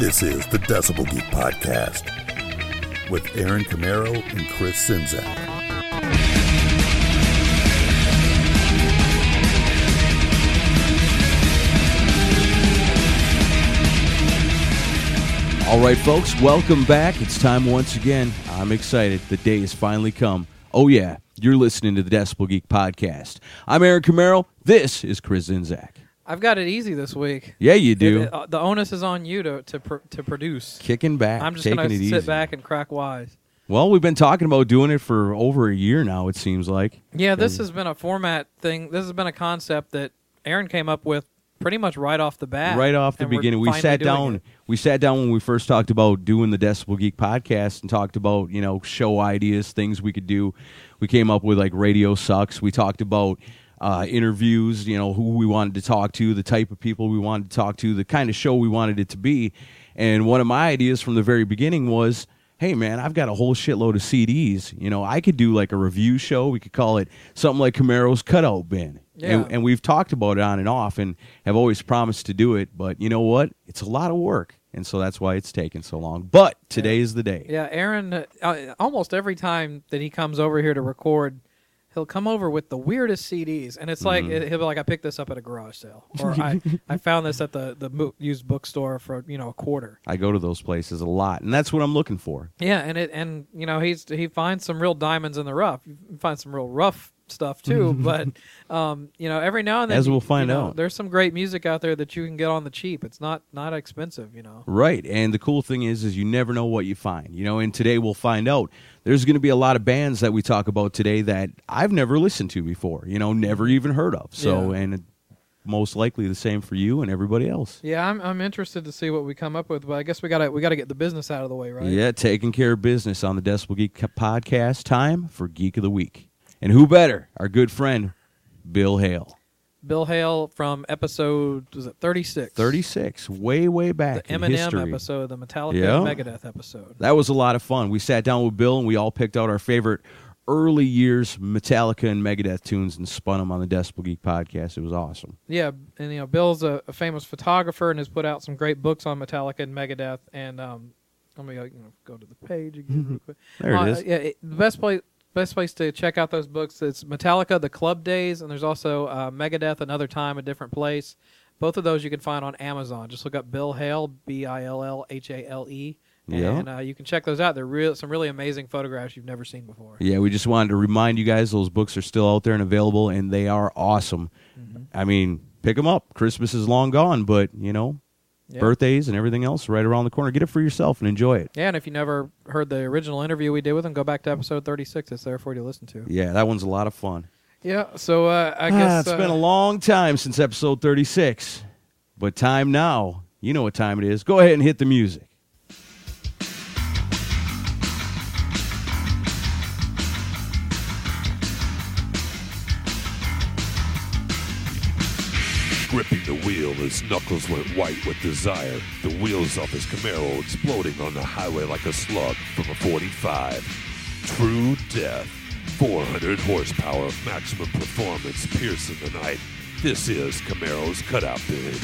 This is the Decibel Geek Podcast with Aaron Camaro and Chris Czynszak. All right, folks, welcome back. It's time once again. I'm excited. The day has finally come. Oh, yeah, you're listening to the Decibel Geek Podcast. I'm Aaron Camaro. This is Chris Czynszak. I've got it easy this week. Yeah, you do. It- it- uh, the onus is on you to to, pr- to produce. Kicking back, I'm just taking gonna it sit easy. back and crack wise. Well, we've been talking about doing it for over a year now, it seems like. Yeah, this has been a format thing. This has been a concept that Aaron came up with pretty much right off the bat. right off the beginning. We sat down. it. We sat down when we first talked about doing the Decibel Geek podcast and talked about you know show ideas, things we could do. We came up with like radio sucks. We talked about uh, interviews, you know who we wanted to talk to, the type of people we wanted to talk to, the kind of show we wanted it to be. And one of my ideas from the very beginning was. Hey man, I've got a whole shitload of CDs. You know, I could do like a review show. We could call it something like Camaro's Cutout Bin. Yeah. And, and we've talked about it on and off and have always promised to do it but you know what it's a lot of work and so that's why it's taken so long but today is the day Yeah, Aaron. Uh, almost every time that he comes over here to record, he'll come over with the weirdest CDs, and it's like Mm-hmm. he'll be like, "I picked this up at a garage sale," or "I I found this at the the mo- used bookstore for you know a quarter." i go to those places a lot and that's what i'm looking for Yeah, and it and you know he's he finds some real diamonds in the rough. You find some real rough stuff too, but um, you know every now and then As we'll find you know, out. there's some great music out there that you can get on the cheap. It's not not expensive, you know. right and the cool thing is is you never know what you find you know and today we'll find out there's going to be a lot of bands that we talk about today that i've never listened to before you know never even heard of so Yeah. and most likely the same for you and everybody else Yeah, I'm I'm interested to see what we come up with, but I guess we gotta we gotta get the business out of the way, right? Yeah, taking care of business on the Decibel Geek podcast. Time for Geek of the Week. And who better? Our good friend, Bill Hale. Bill Hale from episode was it 36? 36, way, way back in Eminem history. episode, the Metallica Yeah. Megadeth episode. That was a lot of fun. We sat down with Bill and we all picked out our favorite early years Metallica and Megadeth tunes and spun them on the Decibel Geek podcast. It was awesome. Yeah, and you know Bill's a, a famous photographer and has put out some great books on Metallica and Megadeth. And um, let me you know, go to the page again real quick. There it Uh, is. Yeah, it, the best place best place to check out those books is Metallica, the Club Days, and there's also uh, Megadeth, Another Time, a Different Place. Both of those you can find on Amazon. Just look up Bill Hale, B I L L H A L E. Yeah. And uh, you can check those out. They're real, some really amazing photographs you've never seen before. Yeah, we just wanted to remind you guys those books are still out there and available, and they are awesome. Mm-hmm. I mean, pick them up. Christmas is long gone, but, you know, Yeah. birthdays and everything else right around the corner. Get it for yourself and enjoy it. Yeah, and if you never heard the original interview we did with him, go back to episode 36. It's there for you to listen to. Yeah, that one's a lot of fun. Yeah, so uh, I Ah, guess it's uh, been a long time since episode 36, but time now. You know what time it is. Go ahead and hit the music. Gripping the wheel, his knuckles went white with desire. The wheels off his Camaro exploding on the highway like a slug from a 45. True death. 400 horsepower of maximum performance piercing the night. This is Camaro's cutout bin.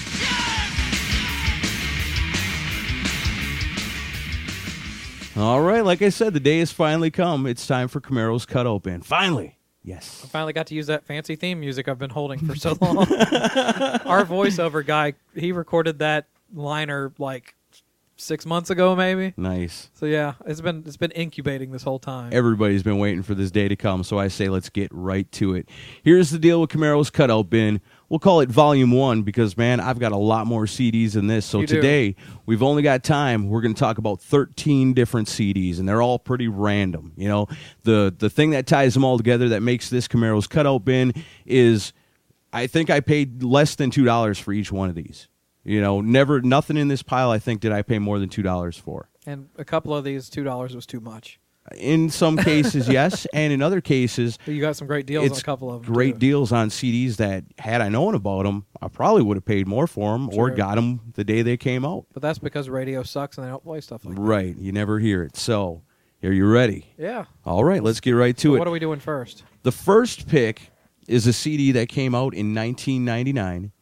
All right, like I said, the day has finally come. It's time for Camaro's cut open. Finally, Yes. I finally got to use that fancy theme music I've been holding for so long. Our voiceover guy, he recorded that liner like six months ago, maybe. Nice. So yeah, it's been it's been incubating this whole time. Everybody's been waiting for this day to come, so I say let's get right to it. Here's the deal with Camaro's cutout bin. We'll call it volume one because, man, I've got a lot more CDs than this. So You do. today, we've only got time. We're going to talk about 13 different CDs, and they're all pretty random. You know, the, the thing that ties them all together that makes this Camaro's cutout bin is I think I paid less than $2 for each one of these. You know, never, nothing in this pile I think did I pay more than $2 for. and a couple of these two dollars was too much. In some cases, yes, and in other cases, But you got some great deals on a couple of them. great too. deals on CDs that had I known about them, I probably would have paid more for them or got them the day they came out. But that's because radio sucks and they don't play stuff like that. Right, you never hear it. So, are you ready? Yeah. All right, let's get right to So it. what are we doing first? The first pick is a CD that came out in 1999.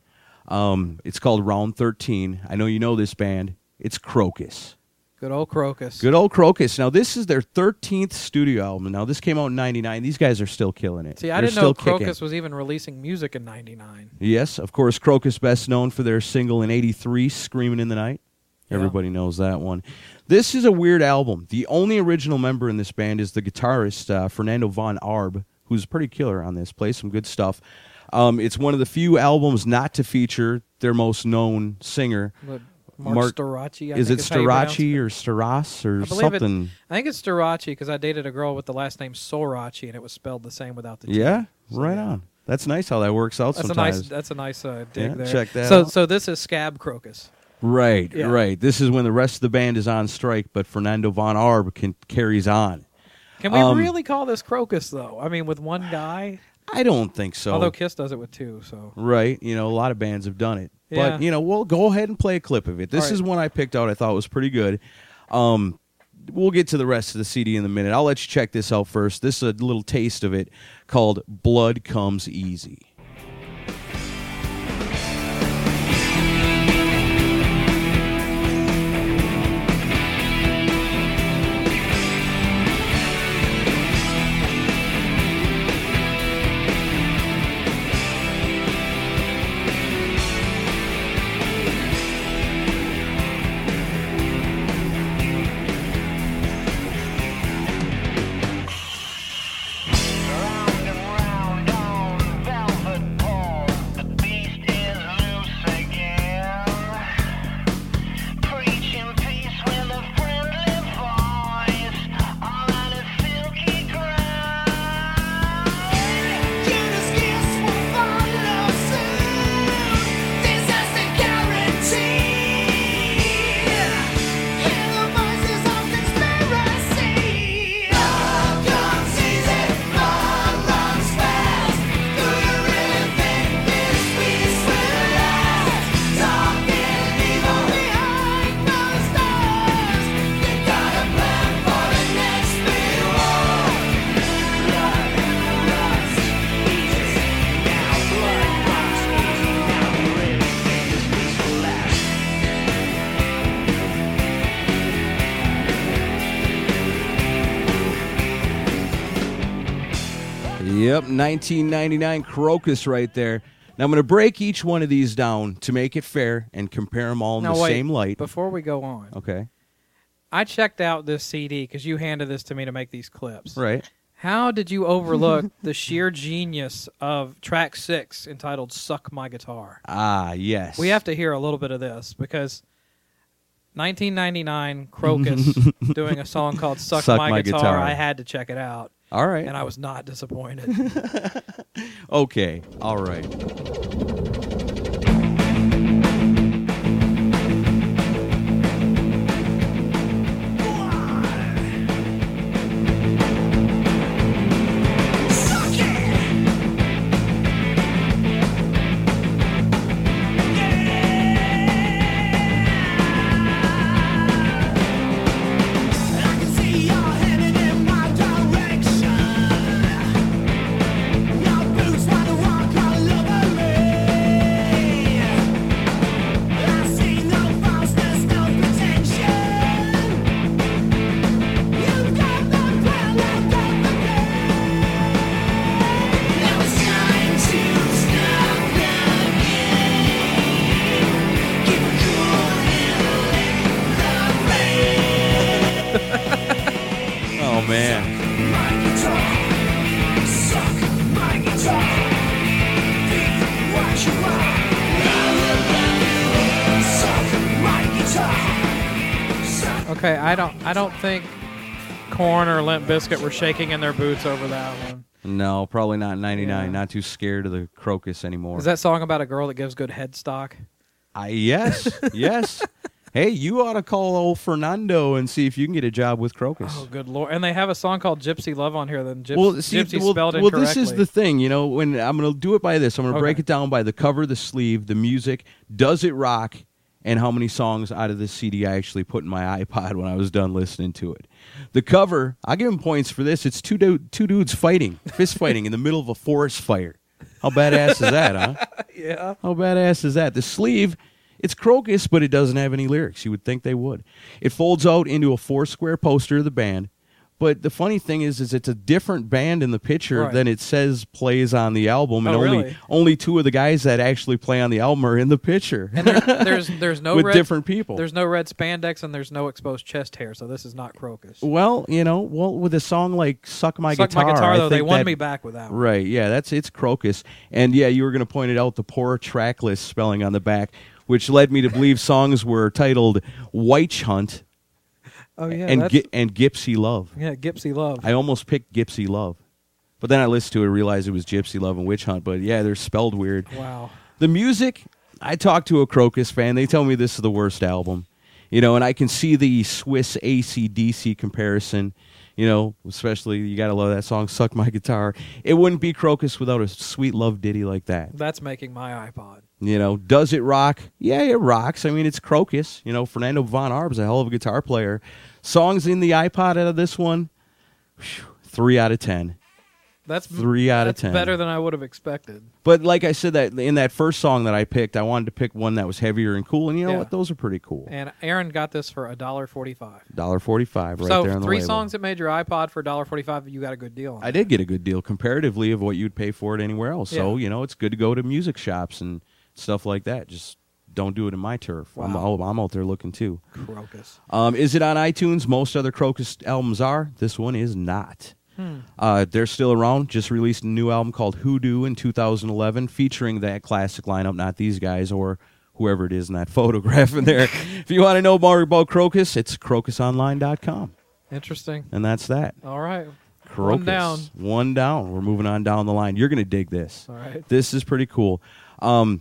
Um, it's called Round 13. I know you know this band. It's Krokus. Good old Krokus. Good old Krokus. Now, this is their 13th studio album. Now, this came out in 99. These guys are still killing it. See, I They're didn't still know kicking. Krokus was even releasing music in '99. Yes, of course, Krokus best known for their single in 83, Screaming in the Night. Yeah. Everybody knows that one. This is a weird album. The only original member in this band is the guitarist uh, Fernando von Arb, who's pretty killer on this. Plays some good stuff. Um, it's one of the few albums not to feature their most known singer. But Mark, Mark- Storaci. Is it how you pronounce Starachi or Staras or I believe it- something? I think it's Storaci because I dated a girl with the last name Sorachi and it was spelled the same without the T. Yeah, So, right yeah. on. That's nice how that works out That's sometimes. a nice. That's a nice uh, dig Yeah, there. check that So, out. so this is Scab Krokus. Right, Yeah. right. This is when the rest of the band is on strike, but Fernando von Arb can, carries on. Can we Um, really call this Krokus though? I mean, with one guy. I don't think so. Although Kiss does it with two, so right, you know, a lot of bands have done it. Yeah. But, you know, we'll go ahead and play a clip of it. This All right. is one I picked out I thought was pretty good. Um, we'll get to the rest of the CD in a minute. I'll let you check this out first. This is a little taste of it called Blood Comes Easy. 1999 Krokus right there. Now I'm going to break each one of these down to make it fair and compare them all in now the wait. same light. Before we go on, Okay, I checked out this CD because you handed this to me to make these clips. right. How did you overlook the sheer genius of track six entitled "Suck My Guitar"? Ah, yes. We have to hear a little bit of this because 1999 Krokus doing a song called "Suck, Suck My, My guitar. Guitar. I had to check it out, All right. and I was not disappointed. Okay. All right. Limp Bizkit were shaking in their boots over that one. No, probably not 99. Yeah. Not too scared of the Krokus anymore. Is that song about a girl that gives good head stock? I, yes, yes. Hey, you ought to call old Fernando and see if you can get a job with Krokus. Oh, good lord! And they have a song called "Gypsy Love" on here. Then Gyps- well, see, Gypsy well, spelled well, this is the thing, you know. When I'm going to do it by this, I'm going to break it down by the cover, the sleeve, the music, does it rock, and how many songs out of this CD I actually put in my iPod when I was done listening to it. The cover, I give him points for this. It's two du- two dudes fighting, fist fighting in the middle of a forest fire. How badass is that, huh? yeah. How badass is that? The sleeve, it's Krokus, but it doesn't have any lyrics. You would think they would. It folds out into a four square poster of the band. But the funny thing is, is it's a different band in the picture Right. than it says plays on the album, and Oh, only really? only two of the guys that actually play on the album are in the picture And there, there's there's no with red, different people. There's no red spandex and there's no exposed chest hair, so this is not Krokus. well, you know, well with a song like "Suck My Suck Guitar," my guitar I though, they won that- me back with that. One. Right, yeah, that's it's Krokus. And yeah, you were going to point it out the poor track list spelling on the back, which led me to believe songs were titled White Hunt Oh yeah, and Gi- and Gypsy Love. yeah, Gypsy Love. I almost picked Gypsy Love. But then I listened to it and realized it was Gypsy Love and Witch Hunt. But yeah, they're spelled weird. wow. The music, I talked to a Krokus fan. They tell me this is the worst album. You know, and I can see the Swiss ACDC comparison. You know, especially you got to love that song, Suck My Guitar. It wouldn't be Krokus without a sweet love ditty like that. That's making my iPod. You know, does it rock? Yeah, it rocks. I mean, it's Krokus. You know, Fernando Von Arb's a hell of a guitar player. Songs in the iPod out of this one, phew, three out of ten. That's Three out of 10. Better than I would have expected. But like I said, that in that first song that I picked, I wanted to pick one that was heavier and cool, and you know Yeah. what? Those are pretty cool. And Aaron got this for a dollar forty-five. Dollar forty-five right so there the three songs that made your iPod for a dollar forty-five. You got a good deal. On I that. did get a good deal comparatively of what you'd pay for it anywhere else. So you know, it's good to go to music shops and stuff like that. Just don't do it in my turf. I'm, Wow. I'm out there looking too. Krokus. Um, is it on iTunes? Most other Krokus albums are. This one is not. Hmm. Uh, they're still around. Just released a new album called Hoodoo in 2011, featuring that classic lineup, not these guys or whoever it is in that photograph in there. if you want to know more about Krokus, it's krokusonline.com. Interesting. And that's that. All right. Krokus. One down. One down. We're moving on down the line. You're going to dig this. All right. This is pretty cool. Um,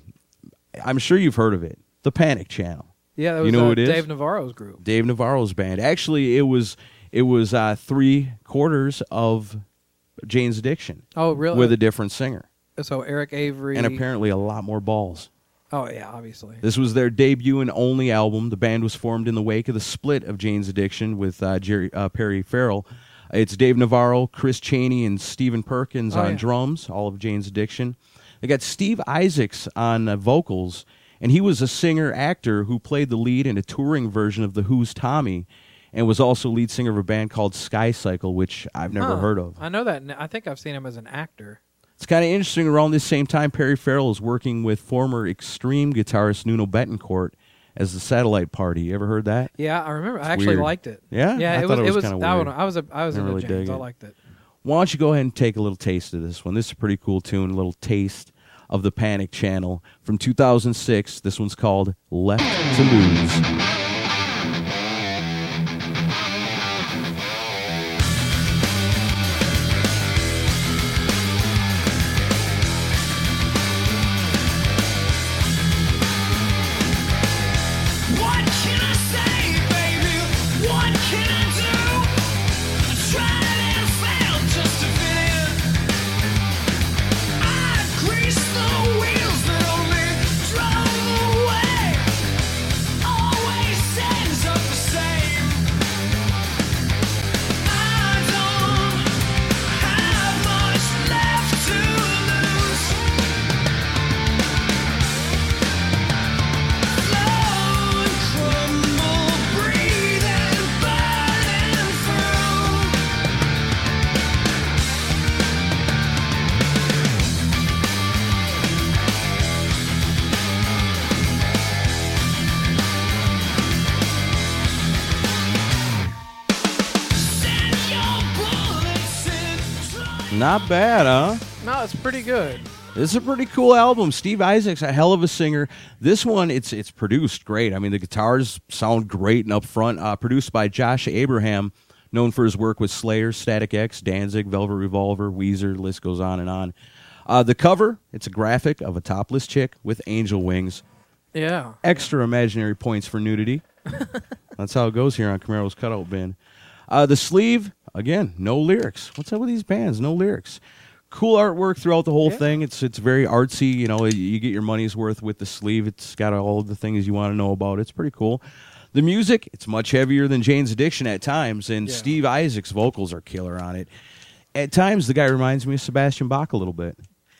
I'm sure you've heard of it. The Panic Channel. Yeah, that was You know uh, who it is? Dave Navarro's group. Dave Navarro's band. Actually, it was it was uh, three quarters of Jane's Addiction Oh, really? with a different singer, so Eric Avery and apparently a lot more balls. Oh yeah, obviously. This was their debut and only album. The band was formed in the wake of the split of Jane's Addiction with uh, Jerry uh, Perry Farrell. It's Dave Navarro, Chris Chaney, and Stephen Perkins Oh, on yeah. drums. All of Jane's Addiction. They got Steve Isaacs on uh, vocals, and he was a singer actor who played the lead in a touring version of the Who's Tommy, and was also lead singer of a band called Sky Cycle, which I've never Huh. heard of. I know that. I think I've seen him as an actor. It's kind of interesting. Around this same time, Perry Farrell is working with former Extreme guitarist Nuno Bettencourt as the Satellite Party. You ever heard that? Yeah, I remember. I actually weird. liked it. Yeah? yeah. I it thought was. it was kinda that weird. one. I was. A, I was Didn't into really James. I it. liked it. Why don't you go ahead and take a little taste of this one? This is a pretty cool tune, a little taste of the Panic Channel from 2006. This one's called Left to Lose. Not bad, huh? No, it's pretty good. This is a pretty cool album. Steve Isaac's a hell of a singer. This one, it's it's produced great. I mean, the guitars sound great and up front. Uh, produced by Josh Abraham, known for his work with Slayer, Static X, Danzig, Velvet Revolver, Weezer. List goes on and on. Uh, the cover, it's a graphic of a topless chick with angel wings. Yeah. Extra imaginary points for nudity. That's how it goes here on Camaro's Cutout Bin. Uh, the sleeve, again, no lyrics. What's up with these bands? No lyrics. Cool artwork throughout the whole Yeah. thing. It's it's very artsy. You know, you get your money's worth with the sleeve. It's got all of the things you want to know about. It's pretty cool. The music, it's much heavier than Jane's Addiction at times, and Yeah. Steve Isaac's vocals are killer on it. At times, the guy reminds me of Sebastian Bach a little bit.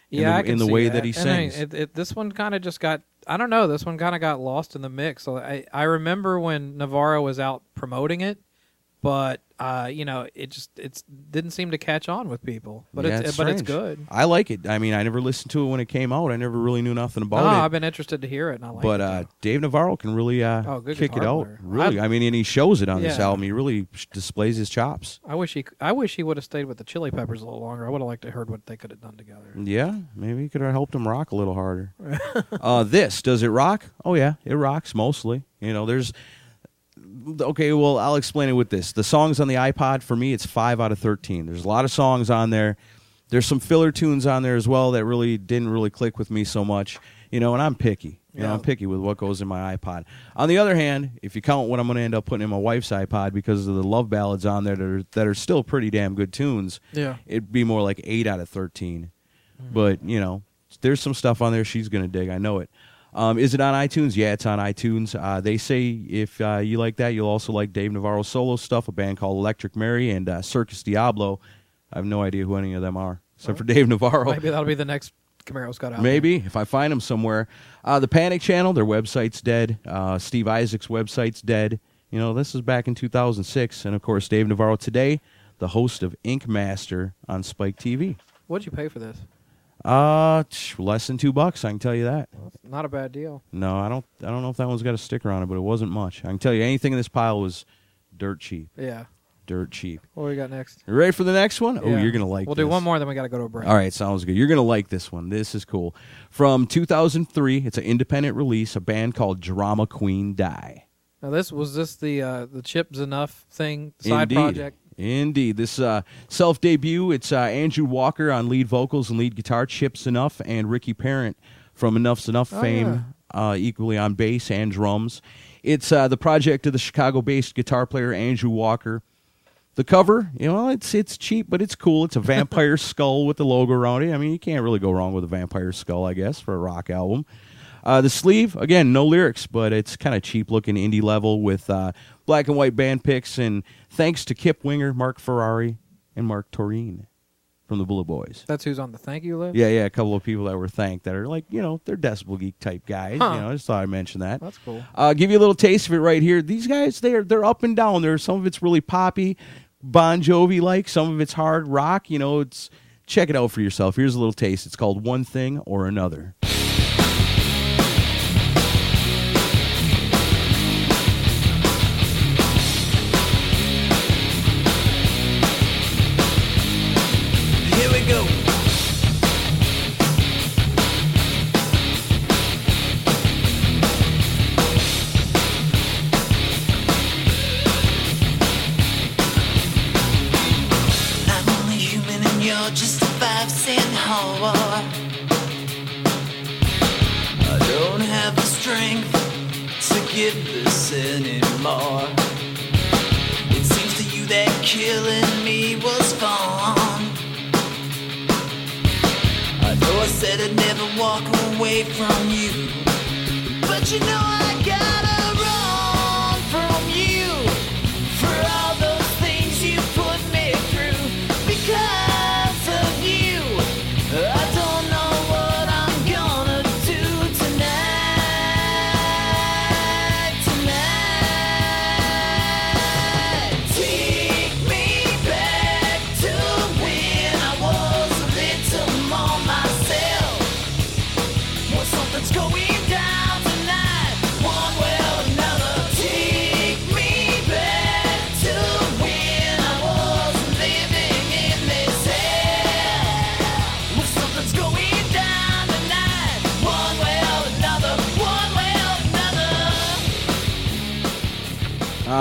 in Yeah, the, I can in the way that, he And I sings. it, it, this one kind of just got. I don't know. This one kind of got lost in the mix. So I I remember when Navarro was out promoting it, but uh, you know, it just it's didn't seem to catch on with people. But Yeah, it's, but it's good. I like it. I mean, I never listened to it when it came out. I never really knew nothing No, about it. I've been interested to hear it, and I like but it. uh. Dave Navarro can really uh, Oh, good kick it out. player. Really, I- I, mean, and he shows it on this album. He really sh- displays his chops. I wish he I wish he would have stayed with the Chili Peppers a little longer. I would have liked to heard what they could have done together. Yeah, maybe he could have helped him rock a little harder. uh, this does it rock? Oh yeah, it rocks mostly. You know, there's okay. Well, I'll explain it with this. The songs on the iPod for me, it's five out of thirteen. There's a lot of songs on there. There's some filler tunes on there as well that really didn't really click with me so much. You know, and I'm picky. You know, I'm picky with what goes in my iPod. On the other hand, if you count what I'm going to end up putting in my wife's iPod because of the love ballads on there that are that are still pretty damn good tunes, Yeah. it'd be more like eight out of 13 mm. But you know, there's some stuff on there she's gonna dig. I know it. Um, is it on iTunes? Yeah, it's on iTunes. Uh, they say if uh, you like that, you'll also like Dave Navarro's solo stuff. A band called Electric Mary and uh, Circus Diablo. I have no idea who any of them are, except for Dave Navarro. Maybe that'll be the next Camaro's got out. Maybe if I find them somewhere. Uh, the Panic Channel, their website's dead. Uh, Steve Isaac's website's dead. You know, this is back in 2006, and of course, Dave Navarro today, the host of Ink Master on Spike TV. What'd you pay for this? Uh, tch, less than two bucks. I can tell you that. Not a bad deal. No, I don't. I don't know if that one's got a sticker on it, but it wasn't much. I can tell you anything in this pile was dirt cheap. Yeah. Dirt cheap. What we got next? You ready for the next one? Oh, Yeah. you're gonna like. We'll this. do one more, then we got to go to a break. All right, sounds good. You're gonna like this one. This is cool. From 2003, it's an independent release. A band called Drama Queen Die. Now this was this the uh, the Chip Z'Nuff thing side Indeed. project. Indeed. This uh, self debut, it's uh, Andrew Walker on lead vocals and lead guitar, Chip Z'Nuff, and Ricky Parent from Enuff Z'Nuff Oh, fame, uh, equally on bass and drums. It's uh, the project of the Chicago based guitar player Andrew Walker. The cover, you know, it's it's cheap, but it's cool. It's a vampire skull with the logo around it. I mean, you can't really go wrong with a vampire skull, I guess, for a rock album. Uh, the sleeve, again, no lyrics, but it's kind of cheap looking indie level with uh, black and white band picks. And thanks to Kip Winger, Mark Ferrari, and Marq Torien from the Bullet Boys. That's who's on the thank you list. Yeah, yeah, a couple of people that were thanked that are like, you know, they're Decibel Geek type guys. Huh. You know, I just thought I'd mention that. That's cool. Uh, give you a little taste of it right here. These guys, they're they're up and down. There's some of it's really poppy, Bon Jovi like. Some of it's hard rock. You know, it's check it out for yourself. Here's a little taste. It's called One Thing or Another. Away from you,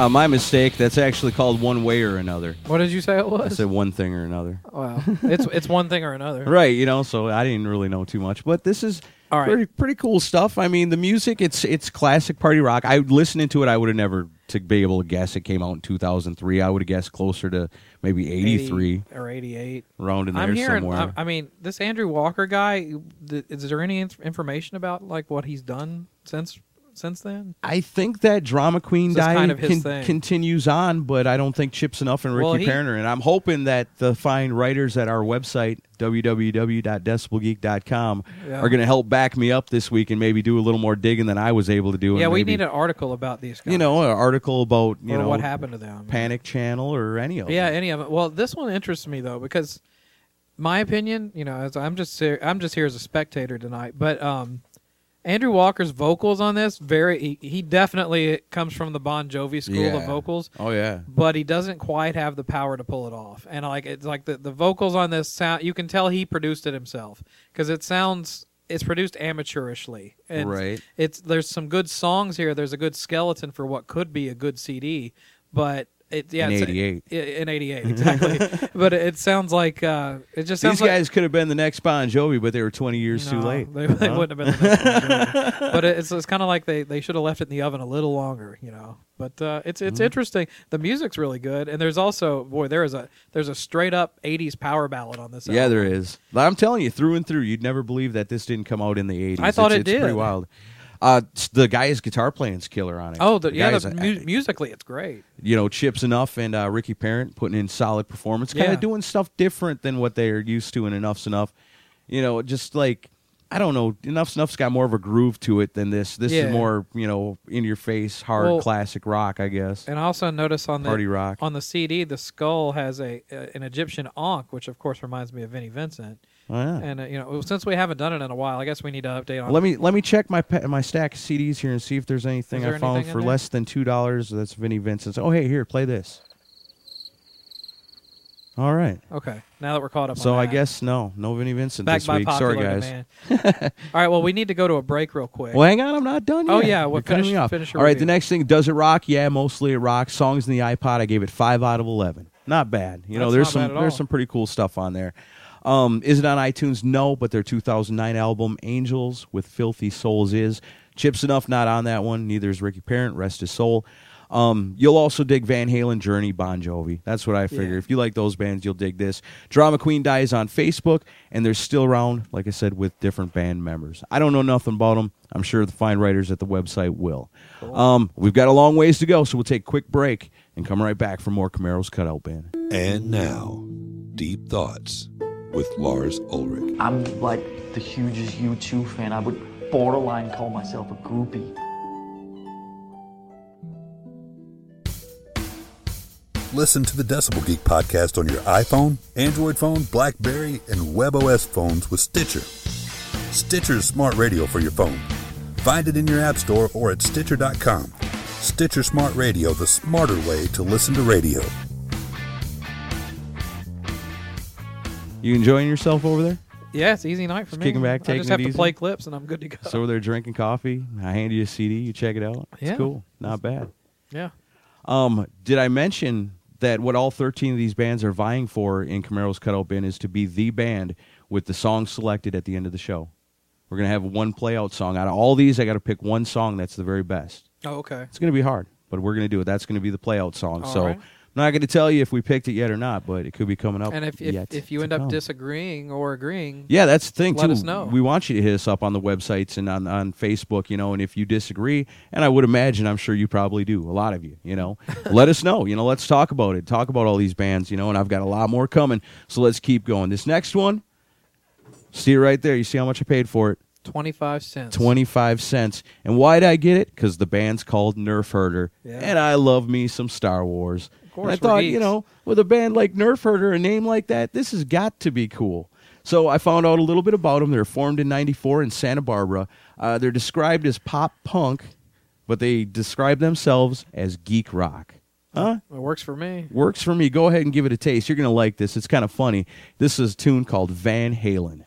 Ah, my mistake. That's actually called one way or another. What did you say it was? I was? said one thing or another. Wow, it's it's one thing or another. Right, you know, so I didn't really know too much, but this is All right. pretty pretty cool stuff. I mean, the music it's it's classic party rock. I listening to it, I would have never to be able to guess it came out in 2003. I would have guessed closer to maybe 83 80 or 88. around in there I'm hearing. somewhere. I, I mean, this Andrew Walker guy. th- Is there any inf- information about like what he's done since since then? I think that Drama Queen So it's die kind of con- continues on, but I don't think Chip Z'Nuff and Ricky Well, he-. And I'm hoping that the fine writers at our website, www.decibelgeek.com, Yeah. are going to help back me up this week and maybe do a little more digging than I was able to do. Yeah, we maybe, need an article about these guys. you know, an article about, you or know, what happened to them. Panic Channel or any of Yeah, them. any of it. Well, this one interests me though because my opinion, you know, as I'm just here, I'm just here as a spectator tonight, but um Andrew Walker's vocals on this very he, he definitely comes from the Bon Jovi school of vocals, Oh, yeah. but he doesn't quite have the power to pull it off. And like it's like the the vocals on this sound you can tell he produced it himself cuz it sounds it's produced amateurishly. And Right. It's there's some good songs here. There's a good skeleton for what could be a good CD, but it yeah In it's- 88. In 88 exactly but it sounds like uh it just sounds These like guys could have been the next Bon Jovi, but they were 20 years too late. they, they Huh? wouldn't have been the next Bon Jovi. but it's, it's kind of like they, they should have left it in the oven a little longer you know but uh it's it's Mm-hmm. interesting the music's really good and there's also boy there is a there's a straight up 80s power ballad on this Yeah, album. there is. I'm telling you, through and through, you'd never believe that this didn't come out in the 80s. I thought it's, it it's pretty wild. Uh, the guy's guitar playing's killer on it. oh the, yeah the mu- musically it's great you know, Chip Z'Nuff and uh, Ricky Parent putting in solid performance, kind Yeah. doing stuff different than what they're used to in Enuff Z'Nuff. You know, just like I don't know, Enuff Z'Nuff's got more of a groove to it than this. This Yeah. is more, you know, in your face, hard Well, classic rock, I guess. and also notice on the Party rock. on the CD the skull has a uh, an Egyptian ankh which of course reminds me of Vinnie Vincent Oh, yeah. and uh, you know since we haven't done it in a while I guess we need to update on Let me let me check my pa- my stack of CDs here and see if there's anything there I found for there? less than two dollars. That's Vinnie Vincent's. Oh, hey, here, play this. All right. okay now that we're caught up So I guess no, no Vinnie Vincent back this by week. Sorry, guys. All right, well, we need to go to a break real quick. Well, hang on, I'm not done yet. Oh, yeah, well, You're cutting finish- me off. finish All right, review. the next thing, does it rock? Yeah, mostly it rocks. Songs in the iPod, I gave it five out of eleven. Not bad. You know, there's some there's some pretty cool stuff on there. Um, is it on iTunes? No, but their 2009 album Angels with Filthy Souls is. Chip Z'Nuff not on that one. Neither is Ricky Parent. Rest his soul. Um, you'll also dig Van Halen, Journey, Bon Jovi. That's what I figure. Yeah. If you like those bands, you'll dig this. Drama Queen dies on Facebook, and they're still around, like I said, with different band members. I don't know nothing about them. I'm sure the fine writers at the website will. Um, we've got a long ways to go, so we'll take a quick break and come right back for more Camaro's Cutout Band. And now, Deep Thoughts with Lars Ulrich. I'm like the hugest U2 fan. I would borderline call myself a groupie. Listen to the Decibel Geek podcast on your iPhone, Android phone, Blackberry, and WebOS phones with Stitcher. Stitcher's smart radio for your phone. Find it in your app store or at Stitcher.com. Stitcher Smart Radio, the smarter way to listen to radio. You enjoying yourself over there? Yeah, it's easy night for Just me. kicking back, I taking just have to easy? play clips and I'm good to go. So over there drinking coffee. I hand you a CD. You check it out. It's Yeah. cool. Not bad. yeah. Um, did I mention that what all 13 of these bands are vying for in Camaro's Cutout Bin is to be the band with the song selected at the end of the show? We're going to have one play out song. Out of all these, I got to pick one song that's the very best. Oh, okay. It's going to be hard, but we're going to do it. That's going to be the play out song. All so right. I'm not going to tell you if we picked it yet or not, but it could be coming up. And if if, if you end up come. disagreeing or agreeing, Yeah, that's the thing Let too. us know. We want you to hit us up on the websites and on, on Facebook, you know, and if you disagree, and I would imagine I'm sure you probably do, a lot of you, you know. let us know. You know, let's talk about it. Talk about all these bands, you know, and I've got a lot more coming. So let's keep going. This next one, see it right there. You see how much I paid for it? 25 cents. 25 cents. And why did I get it? Because the band's called Nerf Herder. Yeah. And I love me some Star Wars. Course, I thought, you know, with a band like Nerf Herder, a name like that, this has got to be cool. So I found out a little bit about them. They're formed in 94 in Santa Barbara. Uh, they're described as pop punk, but they describe themselves as geek rock. Huh? It works for me. Works for me. Go ahead and give it a taste. You're going to like this. It's kind of funny. This is a tune called Van Halen.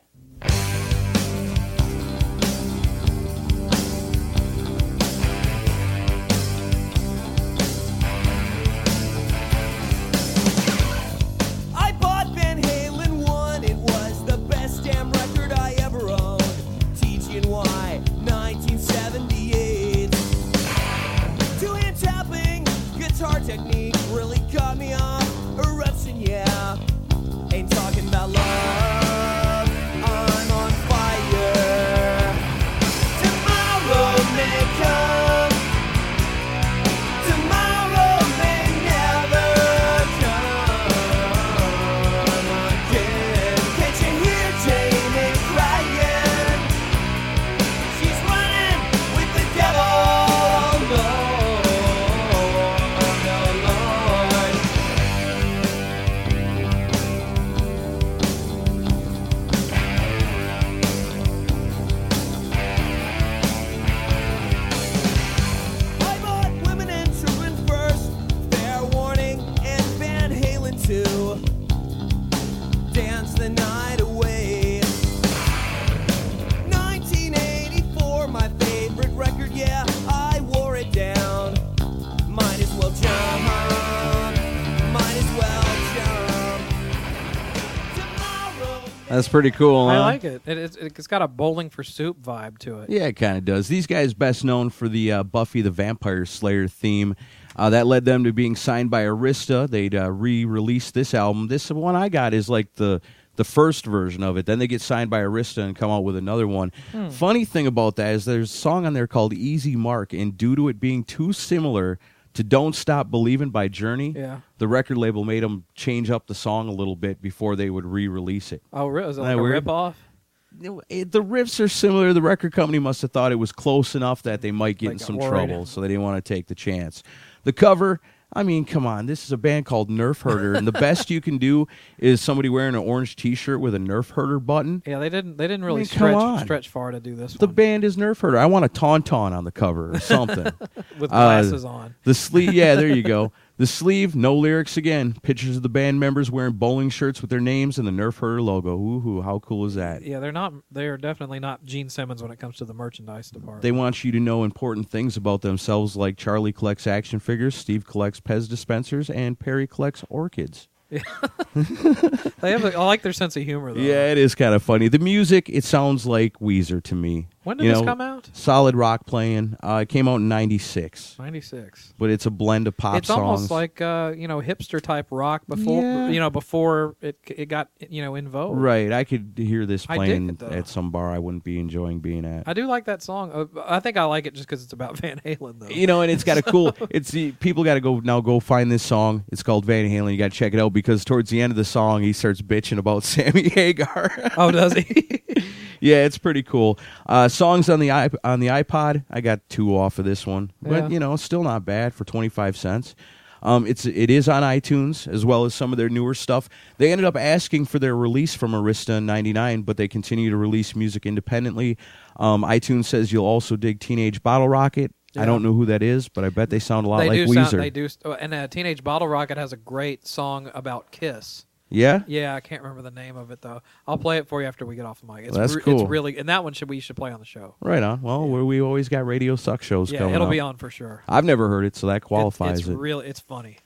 That's pretty cool. I huh? like it. it it's, it's got a bowling for soup vibe to it. Yeah, it kind of does. These guys best known for the uh, Buffy the Vampire Slayer theme. Uh, that led them to being signed by Arista. They'd uh, re-release this album. This one I got is like the the first version of it. Then they get signed by Arista and come out with another one. Hmm. Funny thing about that is there's a song on there called Easy Mark, and due to it being too similar to Don't Stop Believing by Journey, Yeah. the record label made them change up the song a little bit before they would re-release it. Oh, really? Is it like that a rip off? it- the riffs are similar. The record company must have thought it was close enough that they might get in some trouble, so they didn't want to take the chance. The cover, I mean, come on, this is a band called Nerf Herder, and the best you can do is somebody wearing an orange T-shirt with a Nerf Herder button. Yeah, they didn't. They didn't really mean, come stretch stretch far to do this. The one. band is Nerf Herder. I want a tauntaun on the cover or something. with Uh, glasses on. The sleeve, yeah, there you go. The sleeve, no lyrics again. Pictures of the band members wearing bowling shirts with their names and the Nerf Herder logo. Woohoo! How cool is that? Yeah, they're not. They are definitely not Gene Simmons when it comes to the merchandise department. They want you to know important things about themselves, like Charlie collects action figures, Steve collects Pez dispensers, and Perry collects orchids. They have. A, I like their sense of humor though. Yeah, it is kind of funny. The music, it sounds like Weezer to me. When did You this know, come out? Solid rock playing. Uh, it came out in '96, Ninety six. but it's a blend of pop It's songs. almost like uh, you know hipster type rock before Yeah. you know before it it got you know in vogue. right. I could hear this I dig playing it, though. at some bar I wouldn't be enjoying being at. I do like that song. Uh, I think I like it just because it's about Van Halen though. you know, and it's got a cool. It's people got to go now. Go find this song. It's called Van Halen. You got to check it out because towards the end of the song, he starts bitching about Sammy Hagar. oh, does he? yeah, it's pretty cool. Uh, songs on the iP- on the iPod. I got two off of this one, but Yeah. you know, still not bad for twenty five cents. Um, it's it is on iTunes as well as some of their newer stuff. They ended up asking for their release from Arista in '99, but they continue to release music independently. Um, iTunes says you'll also dig Teenage Bottle Rocket. I don't know who that is, but I bet they sound a lot they like do Weezer. sound. They do. oh, And uh, Teenage Bottle Rocket has a great song about Kiss. Yeah, Yeah, I can't remember the name of it though. I'll play it for you after we get off the mic. It's, that's re- cool. It's really and that one should we should play on the show. right on. Well, we we always got Radio Suck shows Yeah, coming it'll up. be on for sure. I've never heard it, so that It- qualifies it's it. really it's funny.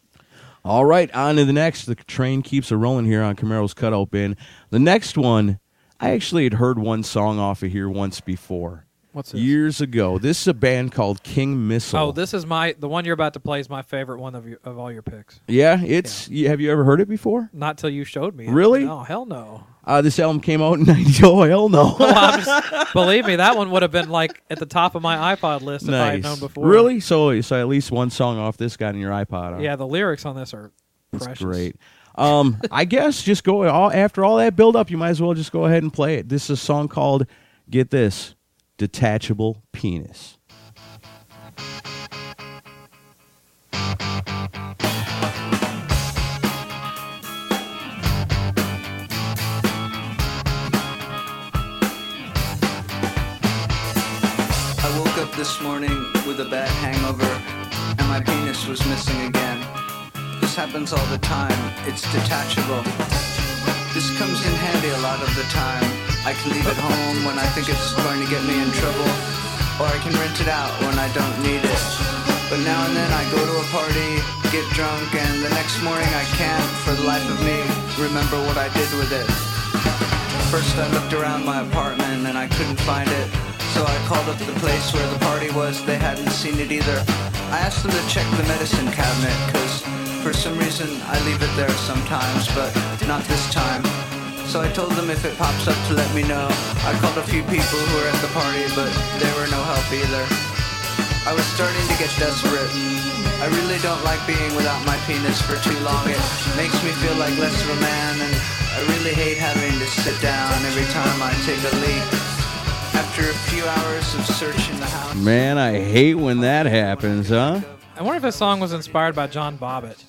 All right, on to the next. The train keeps a rolling here on Camaro's Cut Open. The next one, I actually had heard one song off of here once before. What's this? Years ago. This is a band called King Missile. Oh, this is my the one you're about to play is my favorite one of your, of all your picks. Yeah, it's. you- Have you ever heard it before? Not till you showed me. Really? No, hell no. Uh, this album came out in 90. Oh, hell no. Well, I'm just- believe me, that one would have been like at the top of my iPod list if I had known before. Really? So, so at least one song off this got in your iPod. Huh? Yeah, the lyrics on this are That's precious. great. Um, I guess just go all after all that build up, you might as well just go ahead and play it. This is a song called "Get This," "Detachable Penis." I woke up this morning with a bad hangover, and my penis was missing again. This happens all the time, it's detachable. This comes in handy a lot of the time. I can leave it home when I think it's going to get me in trouble, or I can rent it out when I don't need it. But now and then I go to a party, get drunk, and the next morning I can't, for the life of me, remember what I did with it. First I looked around my apartment and I couldn't find it. So I called up the place where the party was. They hadn't seen it either. I asked them to check the medicine cabinet because for some reason I leave it there sometimes, but not this time. So I told them if it pops up to let me know. I called a few people who were at the party, but they were no help either. I was starting to get desperate. I really don't like being without my penis for too long. It makes me feel like less of a man, and I really hate having to sit down every time I take a leak. After a few hours of searching the house. Man, I hate when that happens, huh? I wonder if this song was inspired by John Bobbitt.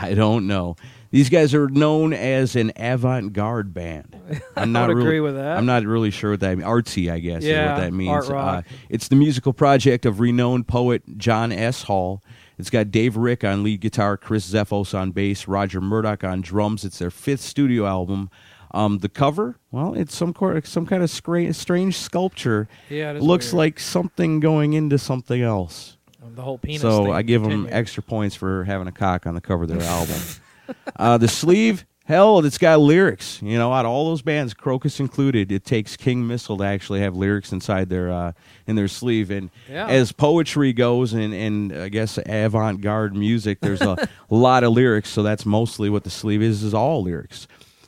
I don't know. These guys are known as an avant-garde band. I'm not would really, agree with that. I'm not really sure what that means. Artsy, I guess, is Yeah, what that means. art rock. Uh, it's the musical project of renowned poet John S. Hall. It's got Dave Rick on lead guitar, Chris Xefos on bass, Roger Murdock on drums. It's their fifth studio album. Um, the cover, well, it's some cor- some kind of scra- strange sculpture. Yeah, it is looks weird. like something going into something else. The whole penis. So thing I give them extra points for having a cock on the cover of their album. Uh, the sleeve Hell, it's got lyrics. You know, out of all those bands, Krokus included, it takes King Missile to actually have lyrics inside their uh, in their sleeve. And Yeah. as poetry goes, and and I guess avant-garde music, there's a lot of lyrics. So that's mostly what the sleeve is. Is all lyrics.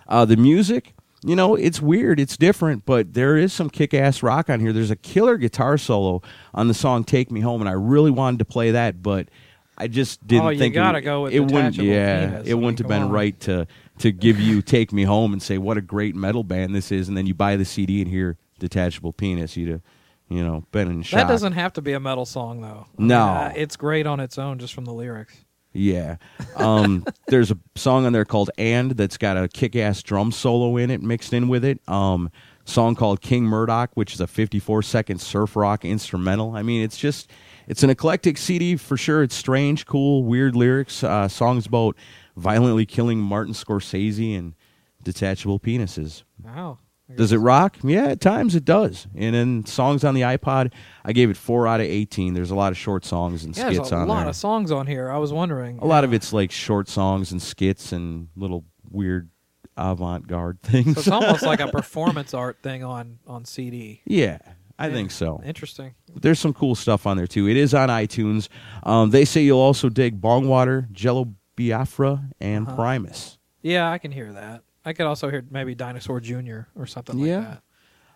Uh, the music, you know, it's weird, it's different, but there is some kick-ass rock on here. There's a killer guitar solo on the song "Take Me Home," and I really wanted to play that, but I just didn't Oh, you think gotta it, go with it wouldn't. Yeah, Penis. it I mean, wouldn't have been on. right to to give you "Take Me Home" and say what a great metal band this is, and then you buy the CD and hear "Detachable Penis." You'd have, you know, been in shock. That doesn't have to be a metal song though. I mean, No. uh, it's great on its own just from the lyrics. Yeah. Um, there's a song on there called And that's got a kick ass drum solo in it mixed in with it. Um, song called King Murdock, which is a 54 second surf rock instrumental. I mean, it's just, it's an eclectic CD for sure. It's strange, cool, weird lyrics, uh, songs about violently killing Martin Scorsese and detachable penises. Wow. Does it rock? Yeah, at times it does. And then songs on the iPod, I gave it four out of 18. There's a lot of short songs and Yeah, skits there's a lot there. of songs on here. I was wondering. A lot of it's like short songs and skits and little weird avant-garde things. So it's almost like a performance art thing on on CD. yeah, I Yeah. think so. Interesting. There's some cool stuff on there too. It is on iTunes. Um, they say you'll also dig Bongwater, Jello Biafra, and Uh-huh. Primus. Yeah, I can hear that. I could also hear maybe Dinosaur Jr. or something like Yeah. that.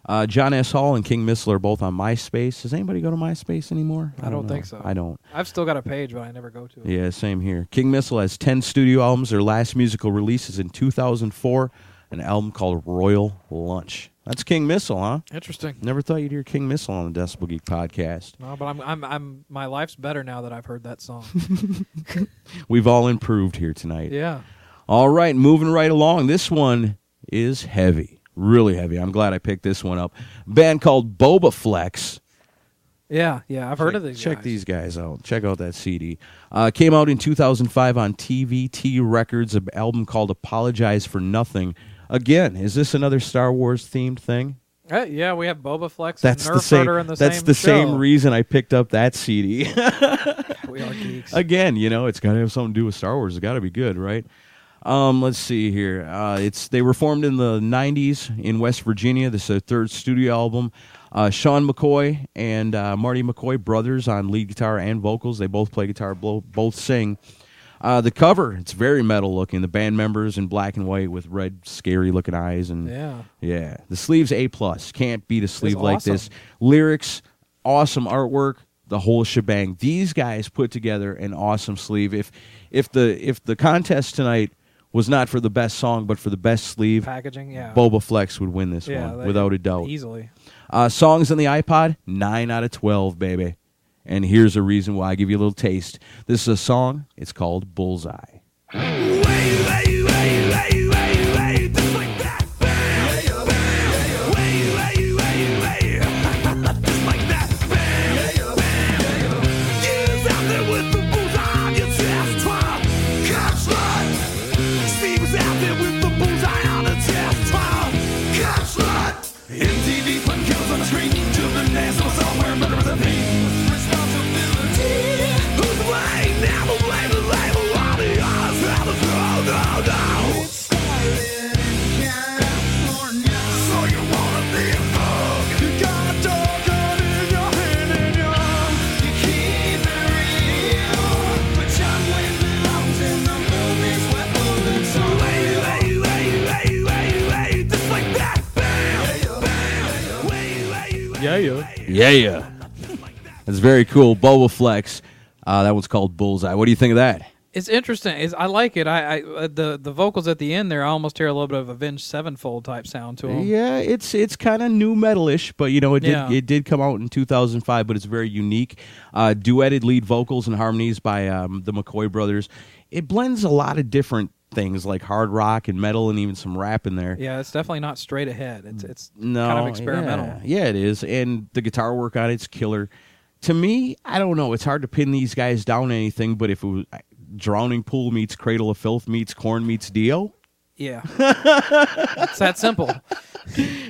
Uh, John S. Hall and King Missile are both on MySpace. Does anybody go to MySpace anymore? I don't know. think so. I don't. I've still got a page, but I never go to it. Yeah, same here. King Missile has 10 studio albums. Their last musical release is in 2004, an album called Royal Lunch. That's King Missile, huh? Interesting. Never thought you'd hear King Missile on the Decibel Geek podcast. No, but I'm I'm I'm my life's better now that I've heard that song. We've all improved here tonight. yeah. All right, moving right along. This one is heavy, really heavy. I'm glad I picked this one up. Band called Bobaflex. Yeah, yeah. I've heard check, of these. Guys. Check guys. these guys out. Check out that CD. Uh, came out in 2005 on TVT Records, an album called Apologize for Nothing. Again, is this another Star Wars themed thing? Uh, yeah, we have Bobaflex That's and the Nerf same. The same. that's same That's the show. same reason I picked up that CD. We are geeks. Again, you know, it's got to have something to do with Star Wars. It's got to be good, right? Um, let's see here. Uh, it's they were formed in the '90s in West Virginia. This is their third studio album. Uh, Sean McCoy and uh, Marty McCoy, brothers on lead guitar and vocals. They both play guitar, both sing. Uh, the cover, it's very metal looking. The band members in black and white with red, scary looking eyes, and Yeah. yeah. The sleeve's A plus. Can't beat a sleeve like awesome. this. Lyrics, awesome artwork, the whole shebang. These guys put together an awesome sleeve. If if the if the contest tonight was not for the best song but for the best sleeve, Packaging, yeah. Bobaflex would win this yeah, one without a doubt. Easily. Uh, songs on the iPod, nine out of twelve, baby. And here's a reason why I give you a little taste. This is a song. It's called Bullseye. Yeah. Yeah, yeah. That's very cool. Bobaflex. Uh, that one's called Bullseye. What do you think of that? It's interesting. It's, I like it. I, I uh, the the vocals at the end there. I almost hear a little bit of Avenged Sevenfold type sound to them. Yeah, it's it's kind of new metalish, but you know it did Yeah. it did come out in 2005, but it's very unique. Uh, duetted lead vocals and harmonies by um, the McCoy brothers. It blends a lot of different things like hard rock and metal and even some rap in there. Yeah, it's definitely not straight ahead. It's it's No, kind of experimental. Yeah, yeah, it is, and the guitar work on it's killer. To me, I don't know. It's hard to pin these guys down anything, but if it was Drowning Pool meets Cradle of Filth meets Korn meets Dio, Yeah, it's that simple.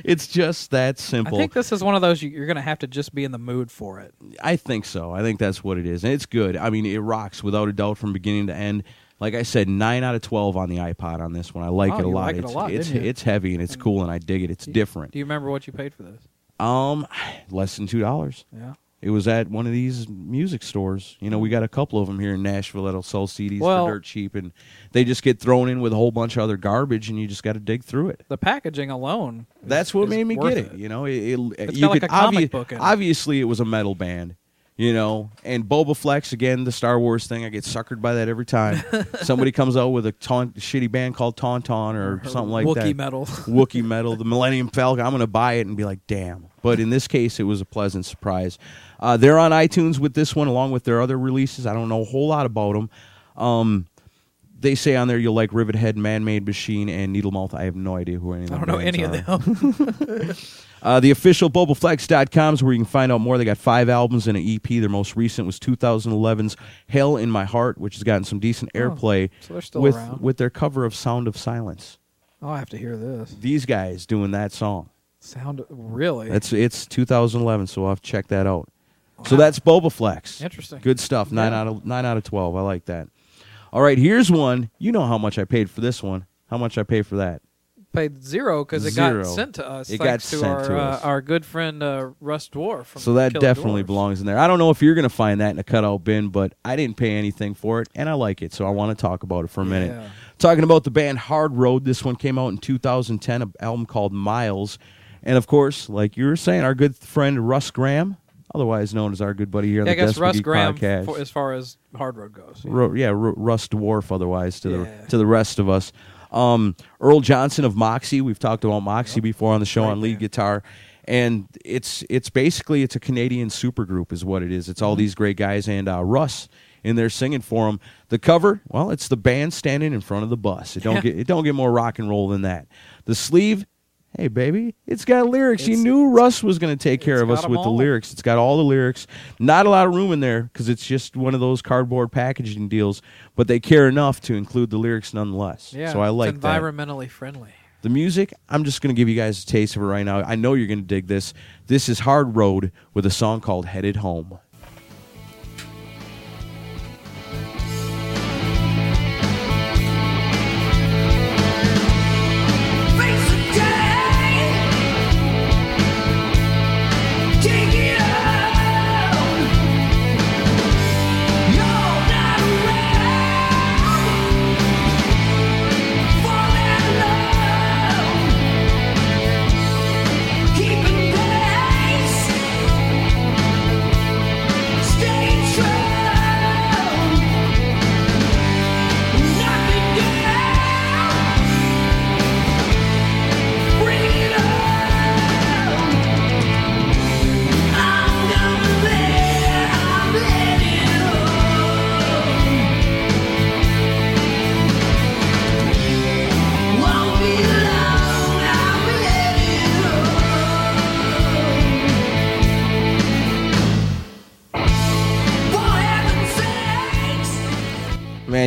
it's just that simple. I think this is one of those you're going to have to just be in the mood for it. I think so. I think that's what it is, and it's good. I mean, it rocks without a doubt from beginning to end. Like I said, nine out of twelve on the iPod on this one. I like Oh, it a lot. like it a it's lot, it's you? it's heavy and it's cool and I dig it. It's different. Do you remember what you paid for this? Um, less than two dollars. Yeah. It was at one of these music stores. You know, we got a couple of them here in Nashville that'll sell CDs Well- for dirt cheap, and they just get thrown in with a whole bunch of other garbage, and you just got to dig through it. The packaging alone. is- That's what made me get it. You know, it, it, It's you like could a comic obvi- book it. obviously it was a metal band. You know, and Bobaflex again, the Star Wars thing. I get suckered by that every time. Somebody comes out with a taunt, shitty band called Tauntaun or something like Wookiee that. Wookie Metal. Wookiee metal, the Millennium Falcon. I'm going to buy it and be like, damn. But in this case, it was a pleasant surprise. Uh, they're on iTunes with this one, along with their other releases. I don't know a whole lot about them. Um, they say on there you'll like Rivet Head, Man Made Machine, and Needlemouth. I have no idea who any of them are. I don't know any are. of them. Uh, the official BobaFlex.com is where you can find out more. They got five albums and an EP. Their most recent was 2011's Hell in My Heart, which has gotten some decent airplay Oh, so they're still with, around. with their cover of Sound of Silence. oh, I have to hear this. These guys doing that song. Sound really? That's It's 2011, so I'll have to check that out. So that's Bobaflex. Interesting. Good stuff. Nine Yeah. out of nine out of twelve. I like that. All right, here's one. You know how much I paid for this one. How much I paid for that? paid zero because it Zero. got sent to us. It thanks got to sent our to uh, our good friend uh, Russ Dwarf. From So that Killer definitely Dwarfs. belongs in there. I don't know if you're going to find that in a cutout bin, but I didn't pay anything for it, and I like it, so I want to talk about it for a minute. Yeah. Talking about the band Hard Road, this one came out in 2010, an album called Miles, and of course, like you were saying, our good friend Russ Graham, otherwise known as our good buddy here on Yeah, I guess Russ Graham, podcast. for, as far as Hard Road goes. yeah. Ru- yeah, Ru- Russ Dwarf, otherwise to Yeah. the to the rest of us. Um, Earl Johnson of Moxy. We've talked about Moxy before on the show Great on lead band. guitar, and it's it's basically it's a Canadian supergroup is what it is. It's all Mm-hmm. these great guys and uh, Russ in there singing for them. The cover, well, it's the band standing in front of the bus. It don't get it don't get more rock and roll than that. The sleeve. Hey baby, it's got lyrics. you It's- knew Russ was going to take care of us with the lyrics. It's got all the lyrics. Not a lot of room in there because it's just one of those cardboard packaging deals. But they care enough to include the lyrics nonetheless. Yeah, so I like it's that. environmentally friendly. The music, I'm just going to give you guys a taste of it right now. I know you're going to dig this. This is Hard Road with a song called Headed Home.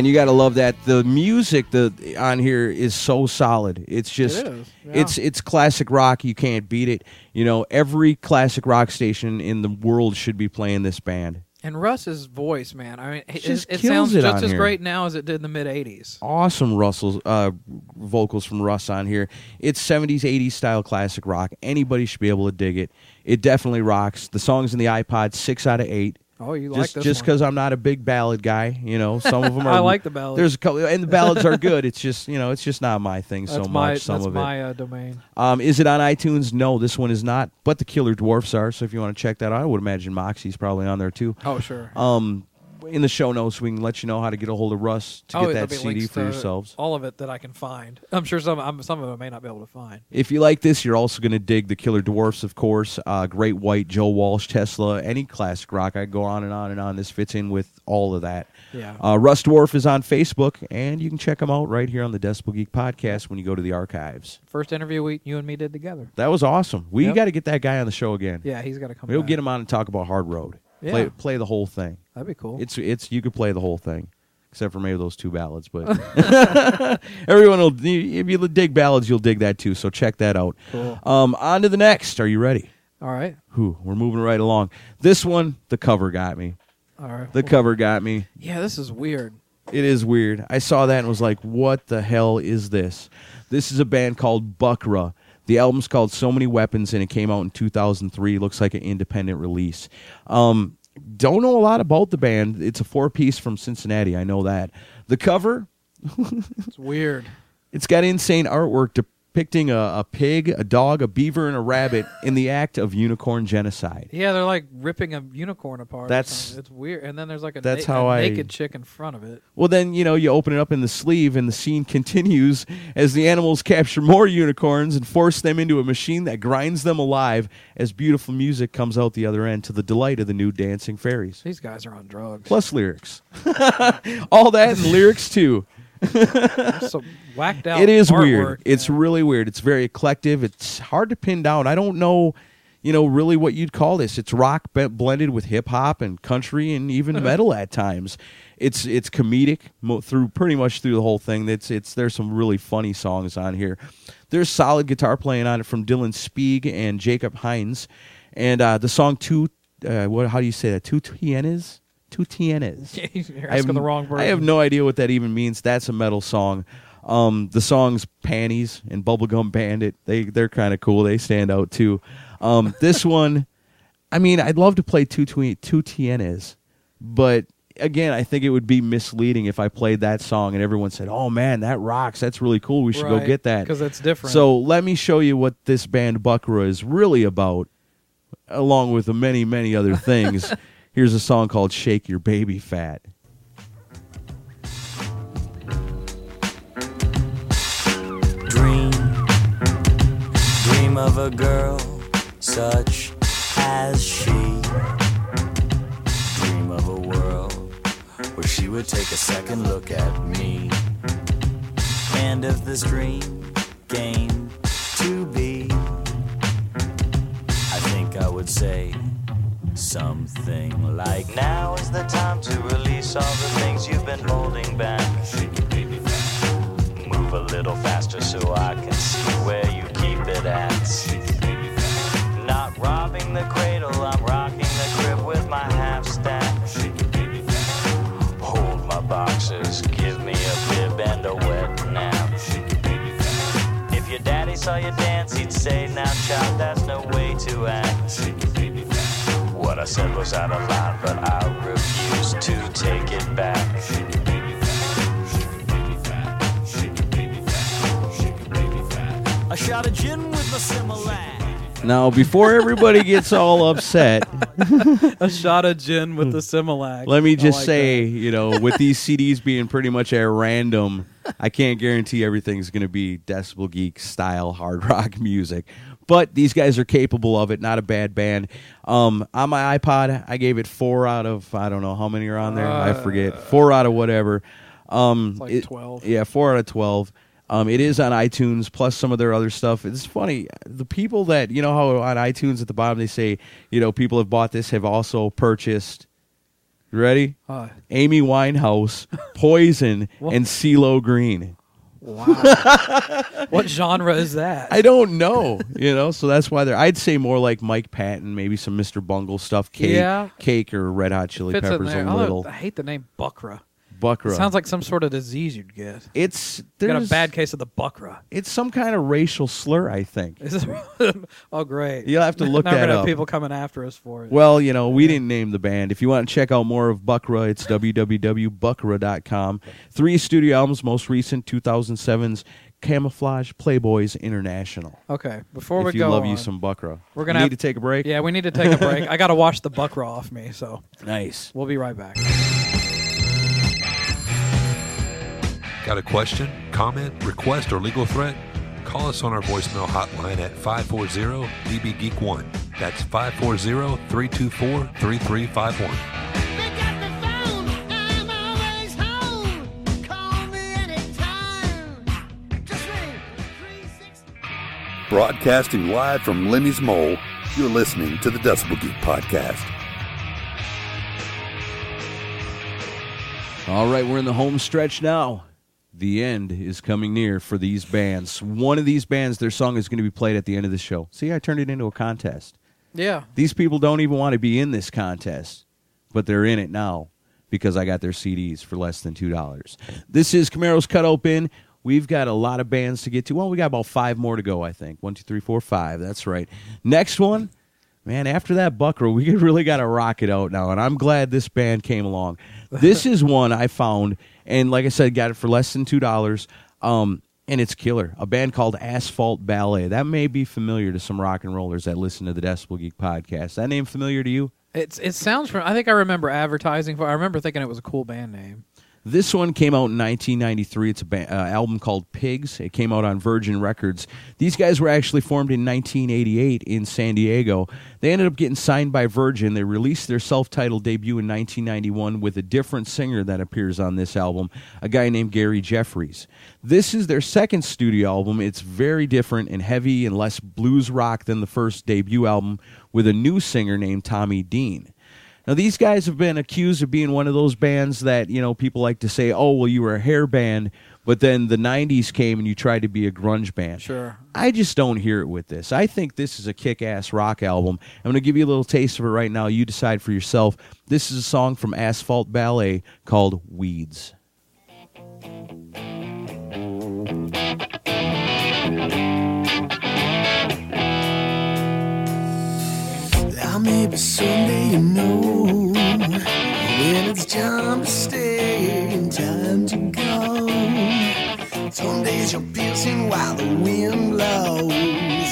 You got to love that. The music the on here is so solid. It's just yeah. it's it's classic rock. You can't beat it. You know, every classic rock station in the world should be playing this band. And Russ's voice, man. I mean, it, it kills sounds it just as here. great now as it did in the mid '80s. awesome Russell's uh, vocals from Russ on here. It's 70s, 80s style classic rock. Anybody should be able to dig it. It definitely rocks. The songs in the iPod, six out of eight. Oh, you just like this just because I'm not a big ballad guy, you know, some of them are. I like the ballads. There's a couple, and the ballads are good. It's just you know, it's just not my thing That's so my much. Some that's of it. my uh, domain. Um, is it on iTunes? No, this one is not. But the Killer Dwarfs are. So if you want to check that out, I would imagine Moxy's probably on there too. Oh, sure. Um, in the show notes, we can let you know how to get a hold of Russ to oh, get that CD for yourselves. All of it that I can find. I'm sure some I'm, some of them I may not be able to find. If you like this, you're also going to dig the Killer Dwarfs, of course. Uh, Great White, Joe Walsh, Tesla, any classic rock. I go on and on and on. This fits in with all of that. Yeah. Uh, Russ Dwarf is on Facebook, and you can check him out right here on the Decibel Geek podcast when you go to the archives. First interview we you and me did together. That was awesome. We Yep. got to get that guy on the show again. Yeah, he's got to come. We'll back. get him on and talk about Hard Road. Play, Yeah. play the whole thing. That'd be cool. It's it's you could play the whole thing, except for maybe those two ballads. But everyone will. If you dig ballads, you'll dig that too. So check that out. Cool. Um, on to the next. Are you ready? all right. Whew, we're moving right along. This one, the cover got me. All right. The Well, cover got me. Yeah, this is weird. It is weird. I saw that and was like, "What the hell is this?" This is a band called Buckra. The album's called So Many Weapons, and it came out in 2003. Looks like an independent release. Um, don't know a lot about the band. It's a four piece from Cincinnati. I know that. The cover, It's weird. it's got insane artwork depicting a, a pig, a dog, a beaver, and a rabbit in the act of unicorn genocide. Yeah, they're like ripping a unicorn apart. That's- it's weird. And then there's like a, that's na- how a I- naked chick in front of it. Well, then, you know, you open it up in the sleeve, and the scene continues as the animals capture more unicorns and force them into a machine that grinds them alive as beautiful music comes out the other end to the delight of the new dancing fairies. These guys are on drugs. Plus lyrics. All that and lyrics, too. So whacked out. It is artwork. weird. It's really weird. It's very eclectic. It's hard to pin down. I don't know, you know, really what you'd call this. It's rock blended with hip hop and country and even metal at times. It's it's comedic mo- through pretty much through the whole thing. It's it's there's some really funny songs on here. There's solid guitar playing on it from Dylan Spieg and Jacob Hines, and uh, the song two. Uh, what? How do you say that? Two tienes. Two tienes. You're I have, the wrong I have no idea what that even means. That's a metal song. Um, the songs "Panties" and "Bubblegum Bandit" they they're kind of cool. They stand out too. Um, this one, I mean, I'd love to play two tienes, but again, I think it would be misleading if I played that song and everyone said, "Oh man, that rocks! That's really cool. We should go get that." Because that's different. So let me show you what this band Buckra is really about, along with the many many other things. Here's a song called "Shake Your Baby Fat." Dream, dream of a girl such as she. Dream of a world where she would take a second look at me. And if this dream came to be, something like Now is the time to release all the things you've been holding back. Move a little faster so I can see where you keep it at. Not robbing the cradle, I'm rocking the crib with my half stack. Hold my boxes, give me a bib and a wet nap. If your daddy saw you dance, he'd say, Now, child, that's no way to act. What I said was out of line, but I refuse to take it back. A shot of gin with the Similac. Now, before everybody gets all upset, a shot of gin with the Similac. let me just like say, that. you know, with these CDs being pretty much at random, I can't guarantee everything's going to be Decibel Geek style hard rock music. But these guys are capable of it. Not a bad band. Um, on my iPod, I gave it four out of I don't know how many are on there. I forget. Four out of whatever. Um, like it- 12. Yeah, four out of twelve. Um, it is on iTunes plus some of their other stuff. It's funny. The people that you know how on iTunes at the bottom they say you know people have bought this have also purchased. You ready? Uh, Amy Winehouse, Poison, and CeeLo Green. Wow. what genre is that? I don't know, you know, so that's why they're. I'd say more like Mike Patton, maybe some Mr. Bungle stuff, Cake, Yeah. Cake or Red Hot Chili Fits in Peppers there. a Although, little. I hate the name Buckra. Buckra. It sounds like some sort of disease you'd get. it's You got a bad case of the Buckra. It's some kind of racial slur, I think. Is oh, great. You'll have to look now we're that gonna have up. people coming after us for it. Well, you know, we didn't name the band. If you want to check out more of Buckra, it's www.buckra.com. Three studio albums, most recent 2007's Camouflage Playboys International. okay, before if we you go love on, you some Buckra. we're gonna You have- need to take a break. Yeah, we need to take a break. I got to wash the Buckra off me, so Nice. we'll be right back. Got a question, comment, request, or legal threat? Call us on our voicemail hotline at 540-DB-GEEK1. That's 540-324-3351. Broadcasting live from Lemmy's Mole, you're listening to the Decibel Geek Podcast. All right, we're in the home stretch now. The end is coming near for these bands. One of these bands, their song is going to be played at the end of the show. See, I turned it into a contest. Yeah, These people don't even want to be in this contest, but they're in it now. because I got their CDs for less than two dollars. This is Camaro's Cutout Bin. We've got a lot of bands to get to. Well, we got about five more to go, I think. One, two, three, four, five. That's right. Next one, man. After that Buckra, we really got to rock it out now, and I'm glad this band came along. This is one I found, and like I said, got it for less than two dollars. Um, and it's killer. A band called Asphalt Ballet. That may be familiar to some rock and rollers that listen to the Decibel Geek podcast. That name familiar to you? It's it sounds. From, I think I remember advertising for. I remember thinking it was a cool band name. This one came out in 1993. It's an uh, album called Pigs. It came out on Virgin Records. These guys were actually formed in 1988 in San Diego. They ended up getting signed by Virgin. They released their self-titled debut in 1991 with a different singer that appears on this album, a guy named Gary Jeffries. This is their second studio album. It's very different and heavy and less blues rock than the first debut album with a new singer named Tommy Dean. Now these guys have been accused of being one of those bands that you know people like to say, "Oh, well, you were a hair band," but then the '90s came and you tried to be a grunge band. Sure. I just don't hear it with this. I think this is a kick-ass rock album. I'm going to give you a little taste of it right now. You decide for yourself. This is a song from Asphalt Ballet called "Weeds." Maybe someday you know when it's time to stay and time to go. Some days you're piercing while the wind blows.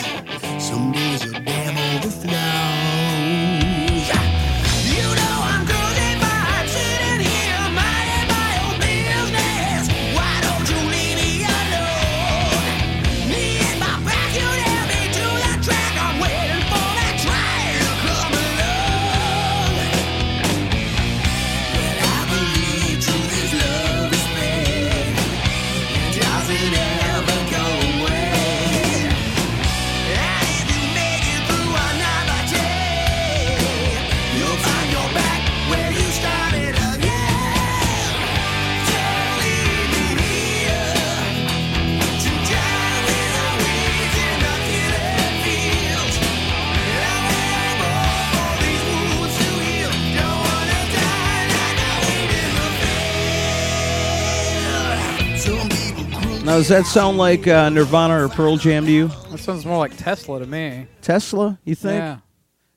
Does that sound like uh, Nirvana or Pearl Jam to you? That sounds more like Tesla to me. Tesla? You think? Yeah.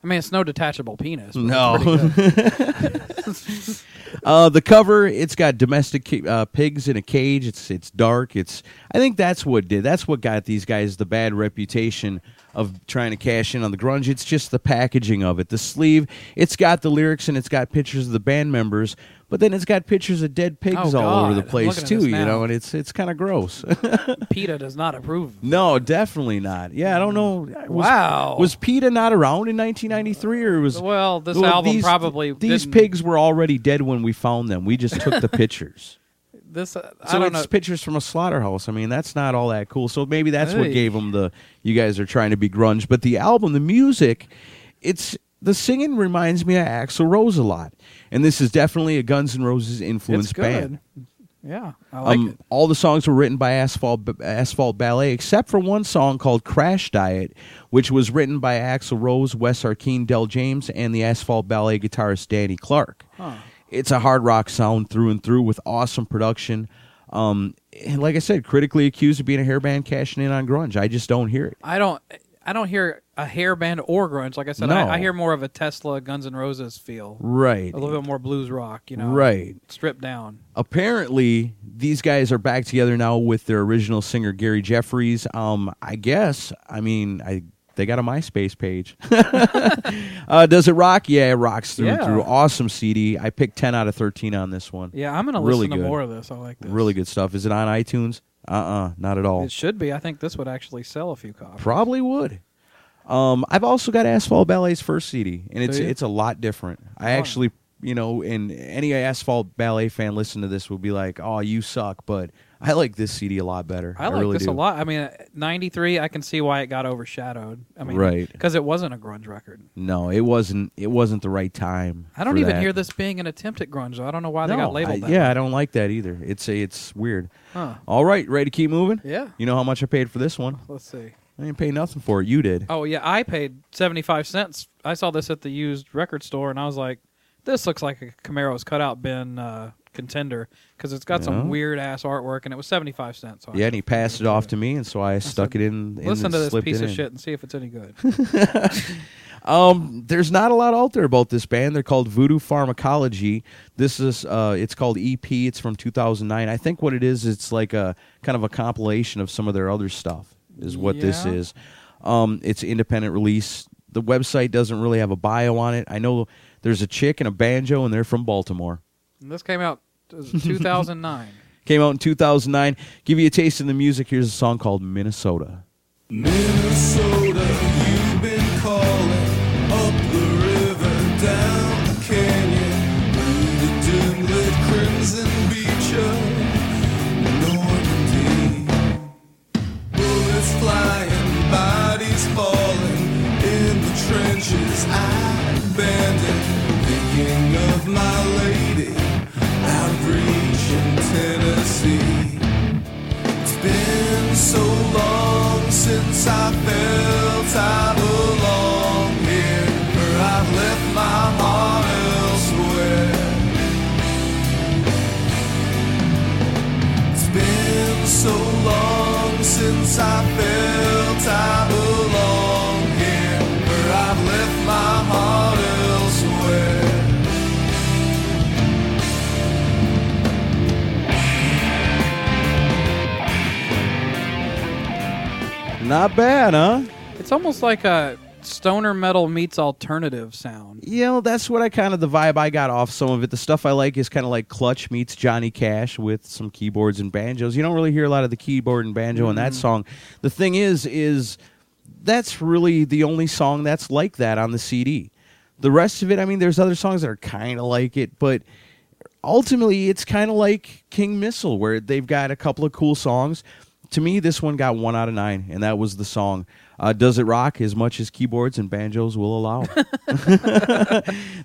I mean, it's no detachable penis. but No. Uh, the cover, it's got domestic uh, pigs in a cage. It's it's dark. It's I think that's what did. That's what got these guys the bad reputation of trying to cash in on the grunge. It's just the packaging of it. The sleeve, it's got the lyrics and it's got pictures of the band members, but then it's got pictures of dead pigs Oh, all over the place too. You know, and it's it's kind of gross. PETA does not approve. no, definitely not. Yeah, I don't know. Was, Wow. was PETA not around in 1993 or was Well, this Well, album these- probably these didn't- pigs were already dead when we found them. We just took the pictures. This uh, I So don't it's know. pictures from a slaughterhouse. I mean, that's not all that cool. So maybe that's what gave them the. You guys are trying to be grunge, but the album, the music, it's the singing reminds me of Axl Rose a lot, and this is definitely a Guns N' Roses influenced band. Yeah, I like Um, it. all the songs were written by Asphalt Asphalt Ballet, except for one song called "Crash Diet," which was written by Axl Rose, Wes Arkeen, Del James, and the Asphalt Ballet guitarist Danny Clark. It's a hard rock sound through and through with awesome production. Um, and like I said, critically accused of being a hair band cashing in on grunge. I just don't hear it. I don't. I don't hear a hair band or grunge. Like I said, No. I, I hear more of a Tesla, Guns N' Roses feel. Right. A little bit more blues rock. You know. Right. Stripped down. apparently these guys are back together now with their original singer Gary Jeffries. Um, I guess. I mean, I they got a MySpace page. uh, does it rock? Yeah, it rocks through Yeah. through. Awesome CD. I picked ten out of thirteen on this one. Yeah, I'm gonna Really listen to good. more of this. I like this. Really good stuff. Is it on iTunes? Uh uh not at all. It should be. I think this would actually sell a few copies. Probably would. Um, I've also got Asphalt Ballet's first CD, and it's it's a lot different. I actually, you know, and any Asphalt Ballet fan listen to this will be like, "Oh, you suck," but I like this CD a lot better. I like really this do. a lot. I mean, '93. I can see why it got overshadowed. I mean, Right. Because it wasn't a grunge record. No, it wasn't. It wasn't the right time. I don't for even that. hear this being an attempt at grunge. though. I don't know why they No, got labeled I- that. yeah. I don't like that either. It's a, it's weird. Huh. All right, ready to keep moving? Yeah. You know how much I paid for this one? Let's see. I didn't pay nothing for it. You did. Oh yeah, I paid seventy five cents. I saw this at the used record store, and I was like, This looks like a Camaro's cutout bin uh, contender because it's got Yeah. some weird ass artwork, and it was seventy five cents. So I Yeah, and he passed it off to me, and so I stuck it in. in Listen to this piece of in. shit and see if it's any good. Um, there's not a lot out there about this band. They're called Voodoo Pharmacology. This is uh, it's called EP. It's from 2009. I think what it is, it's like a kind of a compilation of some of their other stuff. Is what this is. Um, it's independent release. The website doesn't really have a bio on it. I know there's a chick and a banjo, and they're from Baltimore. And this came out two thousand nine. Came out in 2009. Give you a taste of the music. Here's a song called Minnesota. Minnesota, you've been calling up the river, down the canyon, through the dim-lit crimson beach of Normandy. Bullets flying, bodies falling in the trenches I abandoned. Thinking of my so long since I felt I belong here, or I've left my heart elsewhere. It's been so long since I felt Not bad, huh? It's almost like a stoner metal meets alternative sound. You know, that's what I kind of the vibe I got off some of it. The stuff I like is kind of like Clutch meets Johnny Cash with some keyboards and banjos. You don't really hear a lot of the keyboard and banjo in that mm-hmm. song. The thing is, is that's really the only song that's like that on the CD. The rest of it, I mean, there's other songs that are kind of like it, but ultimately it's kind of like King Missile, where they've got a couple of cool songs. To me, this one got one out of nine, and that was the song. Uh, Does it rock as much as keyboards and banjos will allow?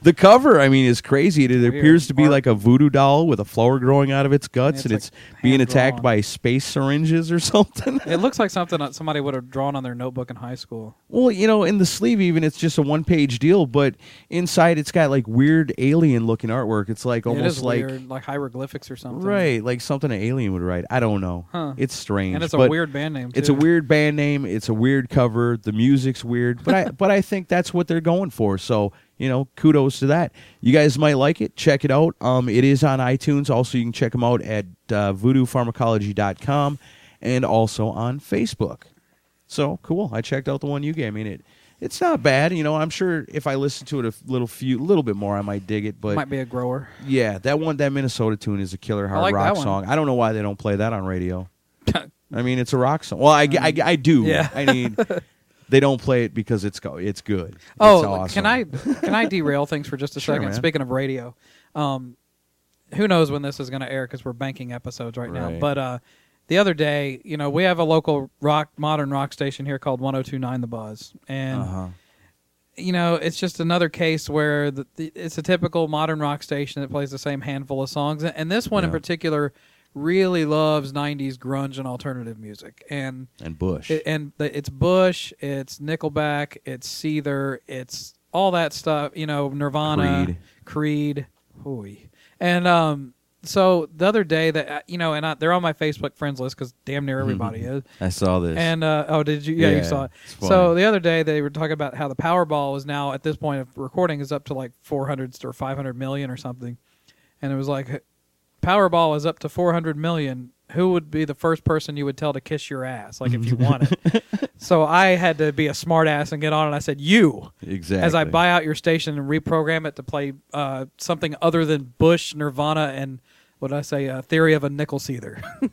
the cover, I mean, is crazy. It, Weird. appears to be like a voodoo doll with a flower growing out of its guts, It's and like it's being attacked by space syringes or something. It looks like something that somebody would have drawn on their notebook in high school. Well, you know, in the sleeve, even it's just a one-page deal, but inside it's got like weird alien-looking artwork. It's like it almost is like weird, like hieroglyphics or something. right, like something an alien would write. I don't know. Huh. It's strange, And it's a but weird band name. It's a too. weird band name. It's a weird cover. The music's weird, but I but I think that's what they're going for. So you know, kudos to that. You guys might like it. Check it out. Um, it is on iTunes. Also, you can check them out at uh, voodooPharmacology.com and also on Facebook. So cool. I checked out the one you gave me. And it it's not bad. You know, I'm sure if I listen to it a little few, little bit more, I might dig it. But Might be a grower. yeah, that one, that Minnesota tune is a killer hard like rock song. I don't know why they don't play that on radio. I mean, it's a rock song. Well, I, I, I do. Yeah. I mean, they don't play it because it's go. It's good. It's Oh, awesome. can I can I derail things for just a Sure, second? man. Speaking of radio, um, who knows when this is going to air because we're banking episodes right, now. But uh, the other day, you know, we have a local rock, modern rock station here called 102.9 The Buzz, and Uh-huh. you know, it's just another case where the, the, it's a typical modern rock station that plays the same handful of songs, and, and this one in particular really loves 90s grunge and alternative music, and And Bush. it, and the, it's Bush, it's Nickelback, it's Seether, it's all that stuff. You know, Nirvana, Creed. Creed, hooey. and um. So the other day that uh, you know, and I, they're on my Facebook friends list because damn near everybody is. I saw this. And uh, oh, did you? Yeah, Yeah, you saw it. So the other day they were talking about how the Powerball is now at this point of recording is up to like 400 or 500 million or something, and it was like Powerball is up to 400 million. Who would be the first person you would tell to kiss your ass, like if you won it? so I had to be a smart ass and get on, and I said, "You." exactly. As I buy out your station and reprogram it to play uh, something other than Bush, Nirvana, and what did I say? Uh, Theory of a Nickel Seether.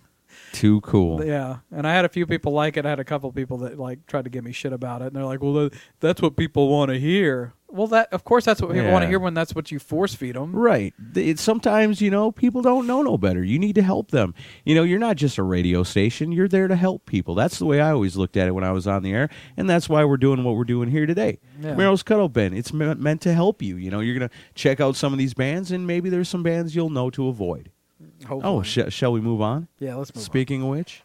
Too cool. Yeah, and I had a few people like it. I had a couple people that like tried to give me shit about it, and they're like, "Well, that, that's what people want to hear." Well, that of course that's what people want to hear when that's what you force feed them. Right. It's sometimes, you know, people don't know no better. You need to help them. You know, you're not just a radio station, you're there to help people. That's the way I always looked at it when I was on the air, and that's why we're doing what we're doing here today. Yeah. Camaro's Cutout Bin, it's me- meant to help you. You know, you're going to check out some of these bands, and maybe there's some bands you'll know to avoid. Oh, sh- shall we move on? yeah, let's move. Speaking of which,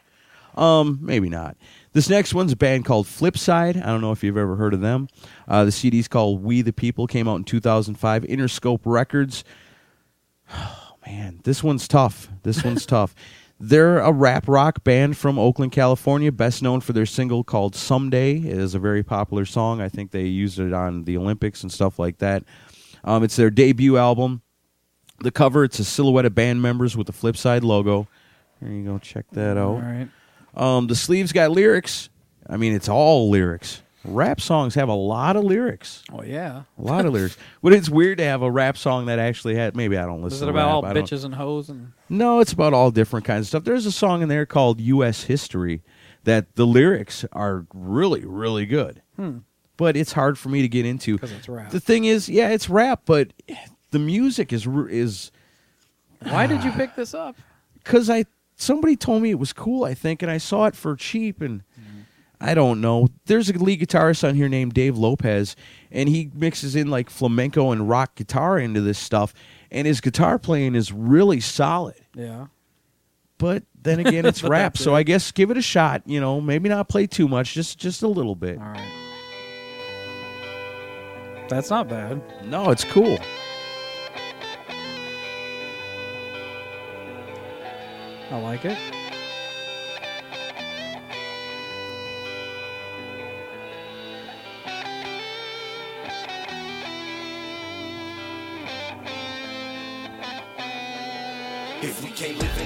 um, maybe not. This next one's a band called Flipside. I don't know if you've ever heard of them. Uh, the CD's called We the People, came out in 2005. Interscope Records. Oh, man, this one's tough. This one's tough. They're a rap rock band from Oakland, California, best known for their single called Someday. It is a very popular song. I think they used it on the Olympics and stuff like that. Um, it's their debut album. The cover, it's a silhouette of band members with the Flipside logo. There you go. Check that out. All right. Um, the sleeves got lyrics. I mean, it's all lyrics. Rap songs have a lot of lyrics. Oh yeah. A lot of lyrics. But it's weird to have a rap song that actually had. Maybe I don't listen. Is it about all bitches and hoes and? No, it's about all different kinds of stuff. There's a song in there called U.S. History that the lyrics are really, really good. Hmm. But it's hard for me to get into. 'Cause it's rap. The thing is, yeah, it's rap, but the music is is Why did you pick this up? because I somebody told me it was cool, I think, and I saw it for cheap, and I don't know. There's a lead guitarist on here named Dave Lopez, and he mixes in like flamenco and rock guitar into this stuff, and his guitar playing is really solid. Yeah. But then again, it's rap, so. I guess give it a shot. You know, maybe not play too much, just just a little bit. All right. That's not bad. No, it's cool. I like it.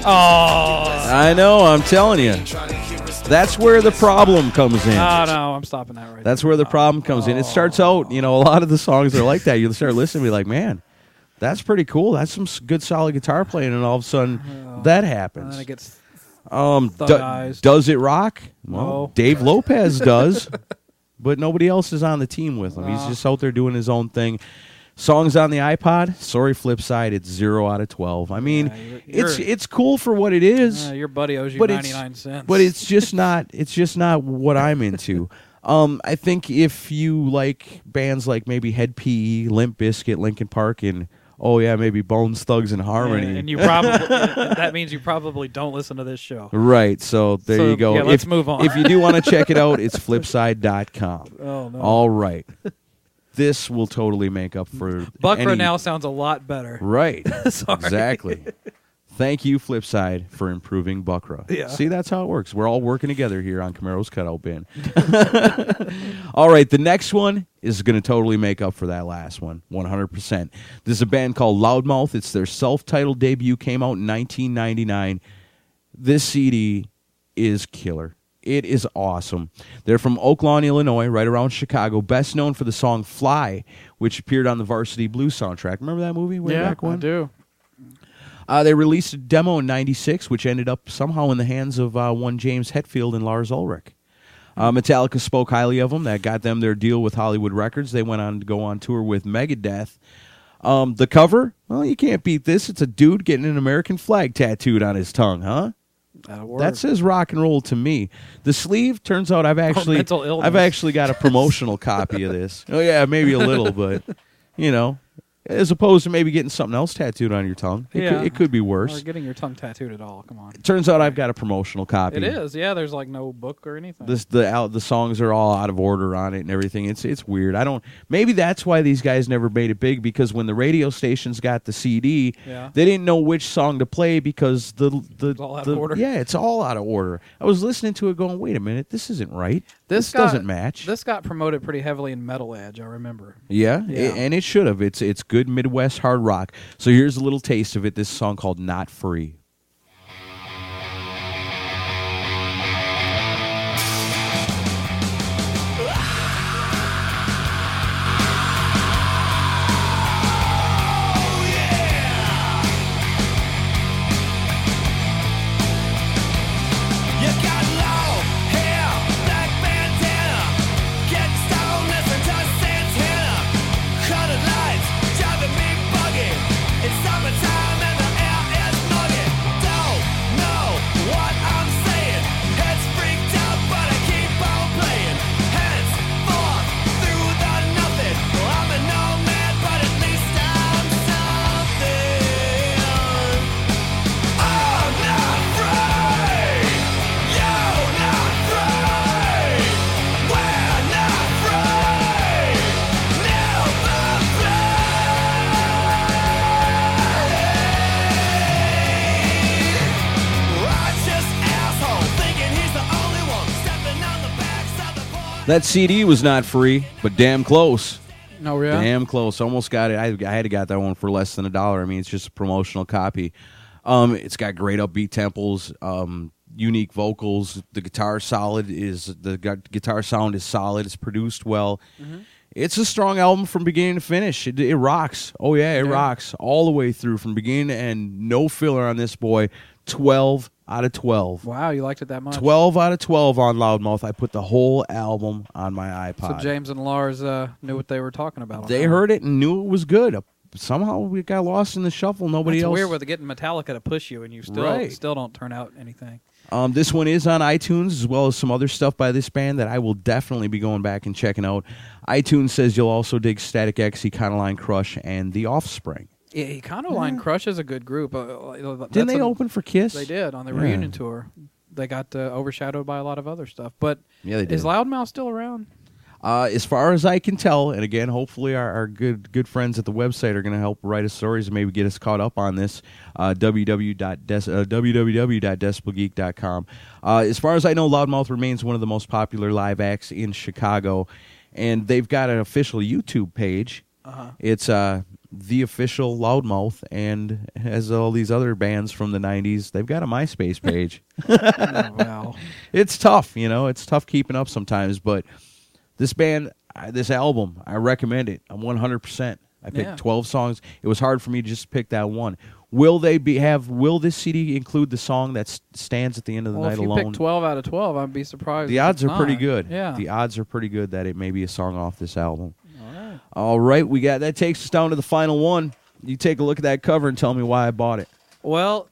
Oh. I know. I'm telling you, that's where the problem comes in. Oh no, I'm stopping that right. That's where the problem comes in. It starts out, you know, a lot of the songs are like that. You start listening and be like, man, that's pretty cool. That's some good, solid guitar playing, and all of a sudden, that And happens. then it gets Um, do- does it rock? Well, No. Dave Lopez does, but nobody else is on the team with him. He's just out there doing his own thing. Songs on the iPod. Sorry, Flipside. It's zero out of twelve. I mean, Yeah, you're- it's you're- it's cool for what it is. Uh, your buddy owes you but 99 it's, cents. But it's just not. It's just not what I'm into. Um, I think if you like bands like maybe Hed PE, Limp Bizkit, Linkin Park, and oh yeah, maybe Bones Thugs and Harmony, And, and you probably that means you probably don't listen to this show. Right. So there So, you go. yeah, let's move on. if you do want to check it out, it's flipside.com. Oh, no. All right. This will totally make up for Buckra any- now sounds a lot better. Right. Exactly. Thank you, Flipside, for improving Buckra. Yeah. See, that's how it works. We're all working together here on Camaro's Cutout Bin. all right, the next one is going to totally make up for that last one, 100%. This is a band called Loudmouth. It's their self titled debut, came out in 1999. This CD is killer. It is awesome. They're from Oak Lawn, Illinois, right around Chicago. Best known for the song "Fly," which appeared on the Varsity Blues soundtrack. Remember that movie way yeah, back when? I do. Uh, they released a demo in '96, which ended up somehow in the hands of uh, one James Hetfield and Lars Ulrich. Uh, Metallica spoke highly of them. That got them their deal with Hollywood Records. They went on to go on tour with Megadeth. Um, the cover, well, you can't beat this. It's a dude getting an American flag tattooed on his tongue, huh? That says rock and roll to me. The sleeve turns out I've actually. I've actually got a promotional copy of this. Oh yeah, maybe a little, but you know, as opposed to maybe getting something else tattooed on your tongue, it, yeah. could, it could be Or worse. getting your tongue tattooed at all. Come on. Turns out I've got a promotional copy. It is. Yeah, there's like no book or anything. This the out the songs are all out of order on it and everything. It's it's weird. I don't. Maybe that's why these guys never made it big because when the radio stations got the CD, Yeah. they didn't know which song to play because the the, all out the- of order. Yeah, it's all out of order. I was listening to it, going, "Wait a minute, this isn't right. This This, got, doesn't match." This got promoted pretty heavily in Metal Edge. I remember. yeah, Yeah. and it should have. It's it's good Midwest hard rock. So here's a little taste of it. This song called "Not Free." That CD was not free, but damn close. No, yeah. Damn close. Almost got it. I, I had to got that one for less than a dollar. I mean, it's just a promotional copy. Um, it's got great upbeat tempos, um, unique vocals. The guitar solid is the guitar sound is solid. It's produced well. Mm-hmm. It's a strong album from beginning to finish. It, it rocks. Oh yeah, it Yeah. rocks all the way through from beginning to end. No filler on this boy. Twelve out of twelve. Wow, you liked it that much. 12 out of 12 on Loudmouth. I put the whole album on my iPod. So. James and Lars uh, knew what they were talking about. they heard it and knew it was good. Somehow we got lost in the shuffle. Nobody That's else. weird with getting Metallica to push you, and you still Right. still don't turn out anything. Um, this one is on iTunes as well as some other stuff by this band that I will definitely be going back and checking out. iTunes says you'll also dig Static X, Econoline Crush, and The Offspring. Yeah, Econoline Crush is a good group. Uh, uh, Didn't they a- open for Kiss? They did on the Yeah. reunion tour. They got uh, overshadowed by a lot of other stuff. But Yeah, they is. Loudmouth still around? Uh, as far as I can tell, and again, hopefully our, our good good friends at the website are going to help write us stories and maybe get us caught up on this. Uh, www.des- uh, www.decibelgeek.com. Uh, as far as I know, Loudmouth remains one of the most popular live acts in Chicago, and they've got an official YouTube page. Uh-huh. It's uh, the official Loudmouth, and as all these other bands from the '90s, they've got a MySpace page. oh, wow. it's tough, you know. It's tough keeping up sometimes, but this band, this album, I recommend it. I'm 100. percent I picked Yeah. 12 songs. It was hard for me to just pick that one. Will they be have? Will this CD include the song that stands at the end of the Well, night if you alone? pick 12 out of 12, I'd be surprised. the odds are pretty good. Yeah. The odds are pretty good that it may be a song off this album. All right. We got that takes us down to the final one. You take a look at that cover and tell me why I bought it. Well,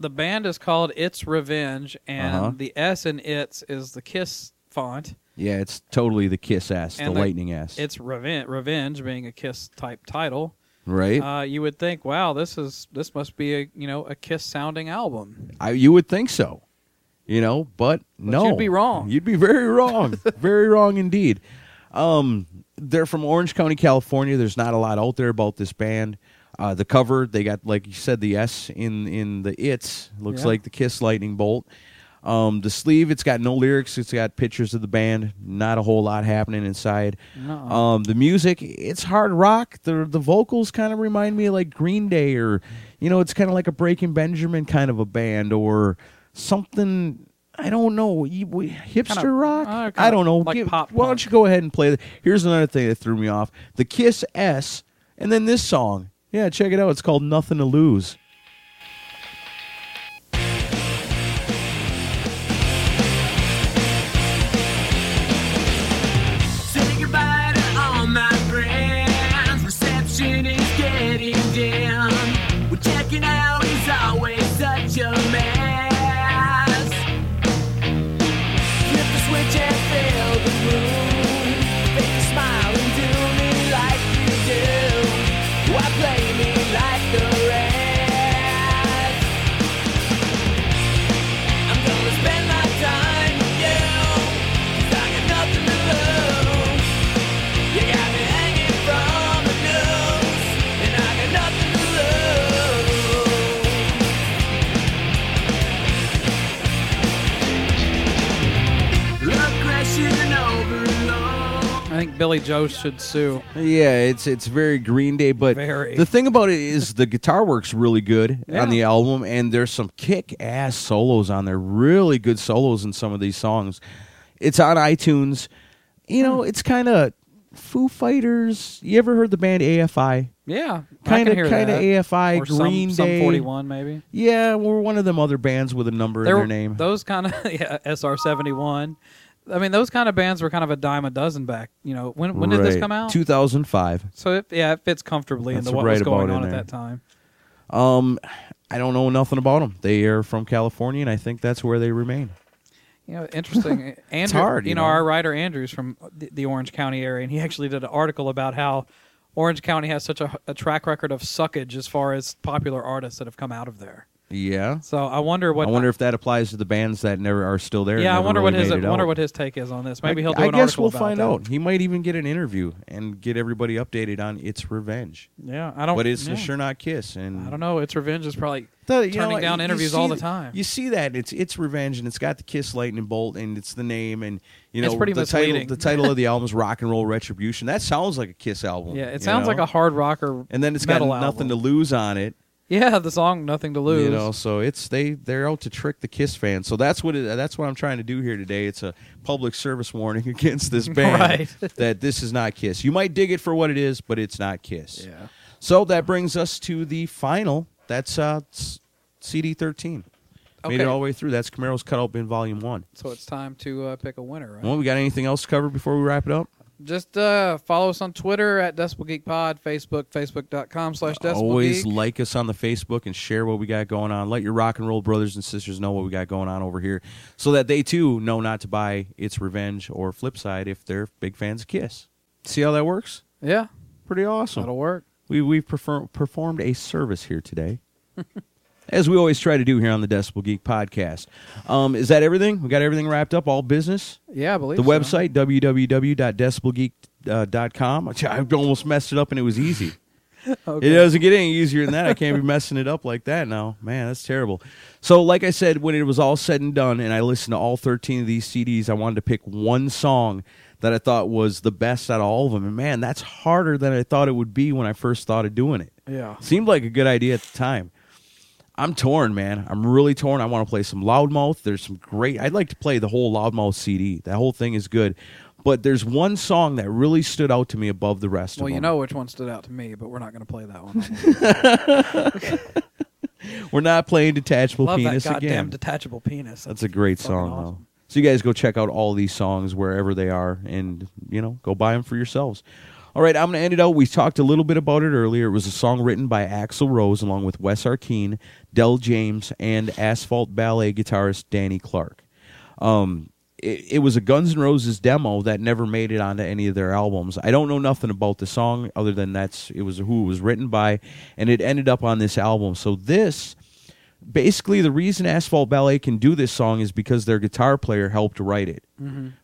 the band is called It's Revenge, and Uh-huh. the S in It's is the Kiss font. Yeah, it's totally the Kiss ass, the and lightning ass. It's Revenge, Revenge being a Kiss type title. right? Uh, you would think, wow, this is this must be a you know a Kiss sounding album. I, you would think so, you know, but, no, you'd be wrong. You'd be very wrong, very wrong indeed. Um, they're from Orange County, California. There's not a lot out there about this band. Uh, the cover, they got like you said, the S in in the it's looks Yeah. like the Kiss lightning bolt. Um, the sleeve, it's got no lyrics. It's got pictures of the band. Not a whole lot happening inside. Um, the music, it's hard rock. The the vocals kind of remind me of like Green Day, or you know, it's kind of like a Breaking Benjamin kind of a band, or something. I don't know. You, we, hipster Kinda- rock? uh, I don't know. like Give- pop why don't you go ahead and play? The, here's another thing that threw me off: the Kiss S, and then this song. Yeah, check it out. It's called "Nothing to Lose." Billie Joe should sue. Yeah, it's it's very Green Day, but Very. the thing about it is the guitar work's really good Yeah. on the album, and there's some kick ass solos on there. Really good solos in some of these songs. It's on iTunes. You know, it's kind of Foo Fighters. You ever heard the band AFI? Yeah, I Kind can of, hear kind of that. AFI, or some, Green some Day. 41 maybe. Yeah, we're one of them other bands with a number in their name. Those kind of yeah, SR seventy one. I mean, those kind of bands were kind of a dime a dozen back. You know, when when did this Right. come out? 2005. So it, yeah, it fits comfortably That's into what right was going about on in at there. that time. Um, I don't know nothing about them. They are from California, and I think that's where they remain. You know, interesting. Andrew, hard, you know. our writer Andrews from the, the Orange County area, and he actually did an article about how Orange County has such a, a track record of suckage as far as popular artists that have come out of there. Yeah. So I wonder what. I wonder if that applies to the bands that never are still there. yeah, I wonder really what his it wonder out. what his take is on this. Maybe he'll do I an guess article we'll find that. out. He might even get an interview and get everybody updated on its revenge. Yeah, I don't. But it's yeah. sure not Kiss. And I don't know. It's revenge is probably The- turning know, down interviews all the time. You see that it's it's revenge, and it's got the Kiss lightning bolt, and it's the name, and you know It's pretty the title. misleading. The title of the album is Rock and Roll Retribution. That sounds like a Kiss album. yeah, it sounds like a hard rocker. And then it's got nothing album. to lose on it. Yeah, the song "Nothing to Lose." You know, so it's they they're out to trick the Kiss fans. So that's what it, that's what I'm trying to do here today. It's a public service warning against this band Right. that this is not Kiss. You might dig it for what it is, but it's not Kiss. Yeah. So that brings us to the final. That's uh, CD 13. Made it all the way through. That's Camaro's Cutout Bin Volume One. So it's time to uh, pick a winner, right? Well, we got anything else to cover before we wrap it up? Just uh, follow us on Twitter at Decibel Geek Pod, Facebook, facebook.com slash Decibel Always like us on the Facebook and share what we got going on. Let your rock and roll brothers and sisters know what we got going on over here so that they too know not to buy It's Revenge or Flipside if they're big fans of Kiss. See how that works? Yeah, Pretty awesome. that'll work. We, we've prefer- performed a service here today. As we always try to do here on the Decibel Geek podcast. Um, is that everything? We got everything wrapped up, all business? Yeah, I believe The so. website, www.decibelgeek.com. I almost messed it up and it was easy. Okay. It doesn't get any easier than that. I can't be messing it up like that now. Man, that's terrible. So, like I said, when it was all said and done, and I listened to all 13 of these CDs, I wanted to pick one song that I thought was the best out of all of them. And man, that's harder than I thought it would be when I first thought of doing it. Yeah. Seemed like a good idea at the time. I'm torn, man. I'm really torn. I want to play some Loudmouth. There's some great. I'd like to play the whole Loudmouth CD. That whole thing is good. But there's one song that really stood out to me above the rest Well, you them. know which one stood out to me, but we're not going to play that one. We're not playing Detachable Love Penis that goddamn again. detachable penis. That's a great song, awesome. though. So you guys go check out all these songs wherever they are, and you know, go buy them for yourselves. All right, I'm going to end it out. We talked a little bit about it earlier. It was a song written by Axl Rose along with Wes Arkeen, Del James, and Asphalt Ballet guitarist Danny Clark. Um, it, it was a Guns N' Roses demo that never made it onto any of their albums. I don't know nothing about the song other than that's it was who it was written by, and it ended up on this album. So this basically the reason Asphalt Ballet can do this song is because their guitar player helped write it.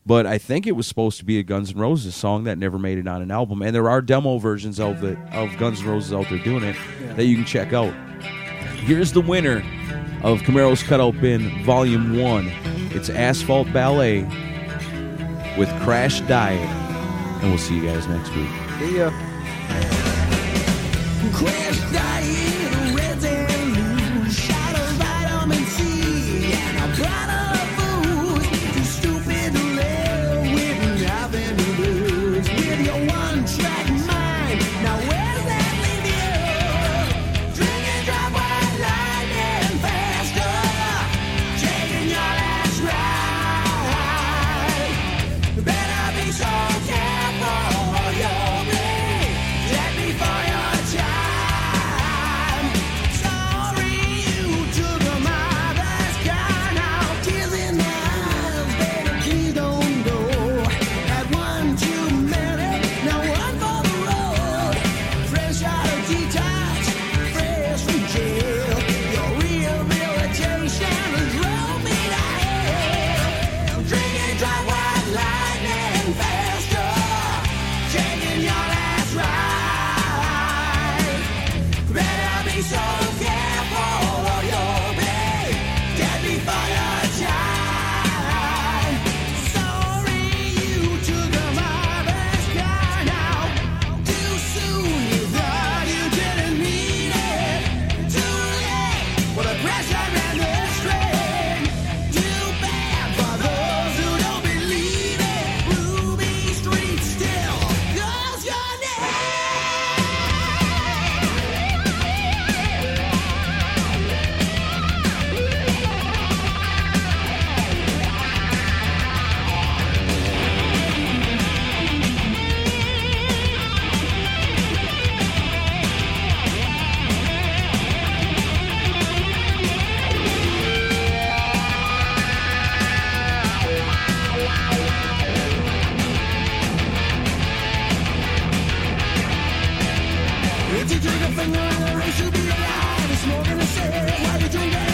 But I think it was supposed to be a Guns N' Roses song that never made it on an album, and there are demo versions of it of Guns N' Roses out there doing it that you can check out. Here's the winner of Camaro's Cutout Bin Volume One. It's Asphalt Ballet with Crash Diet, and we'll see you guys next week. See ya. Crash dying, Drink a finger in the race, you'll be alive. It's more than a sip while you drink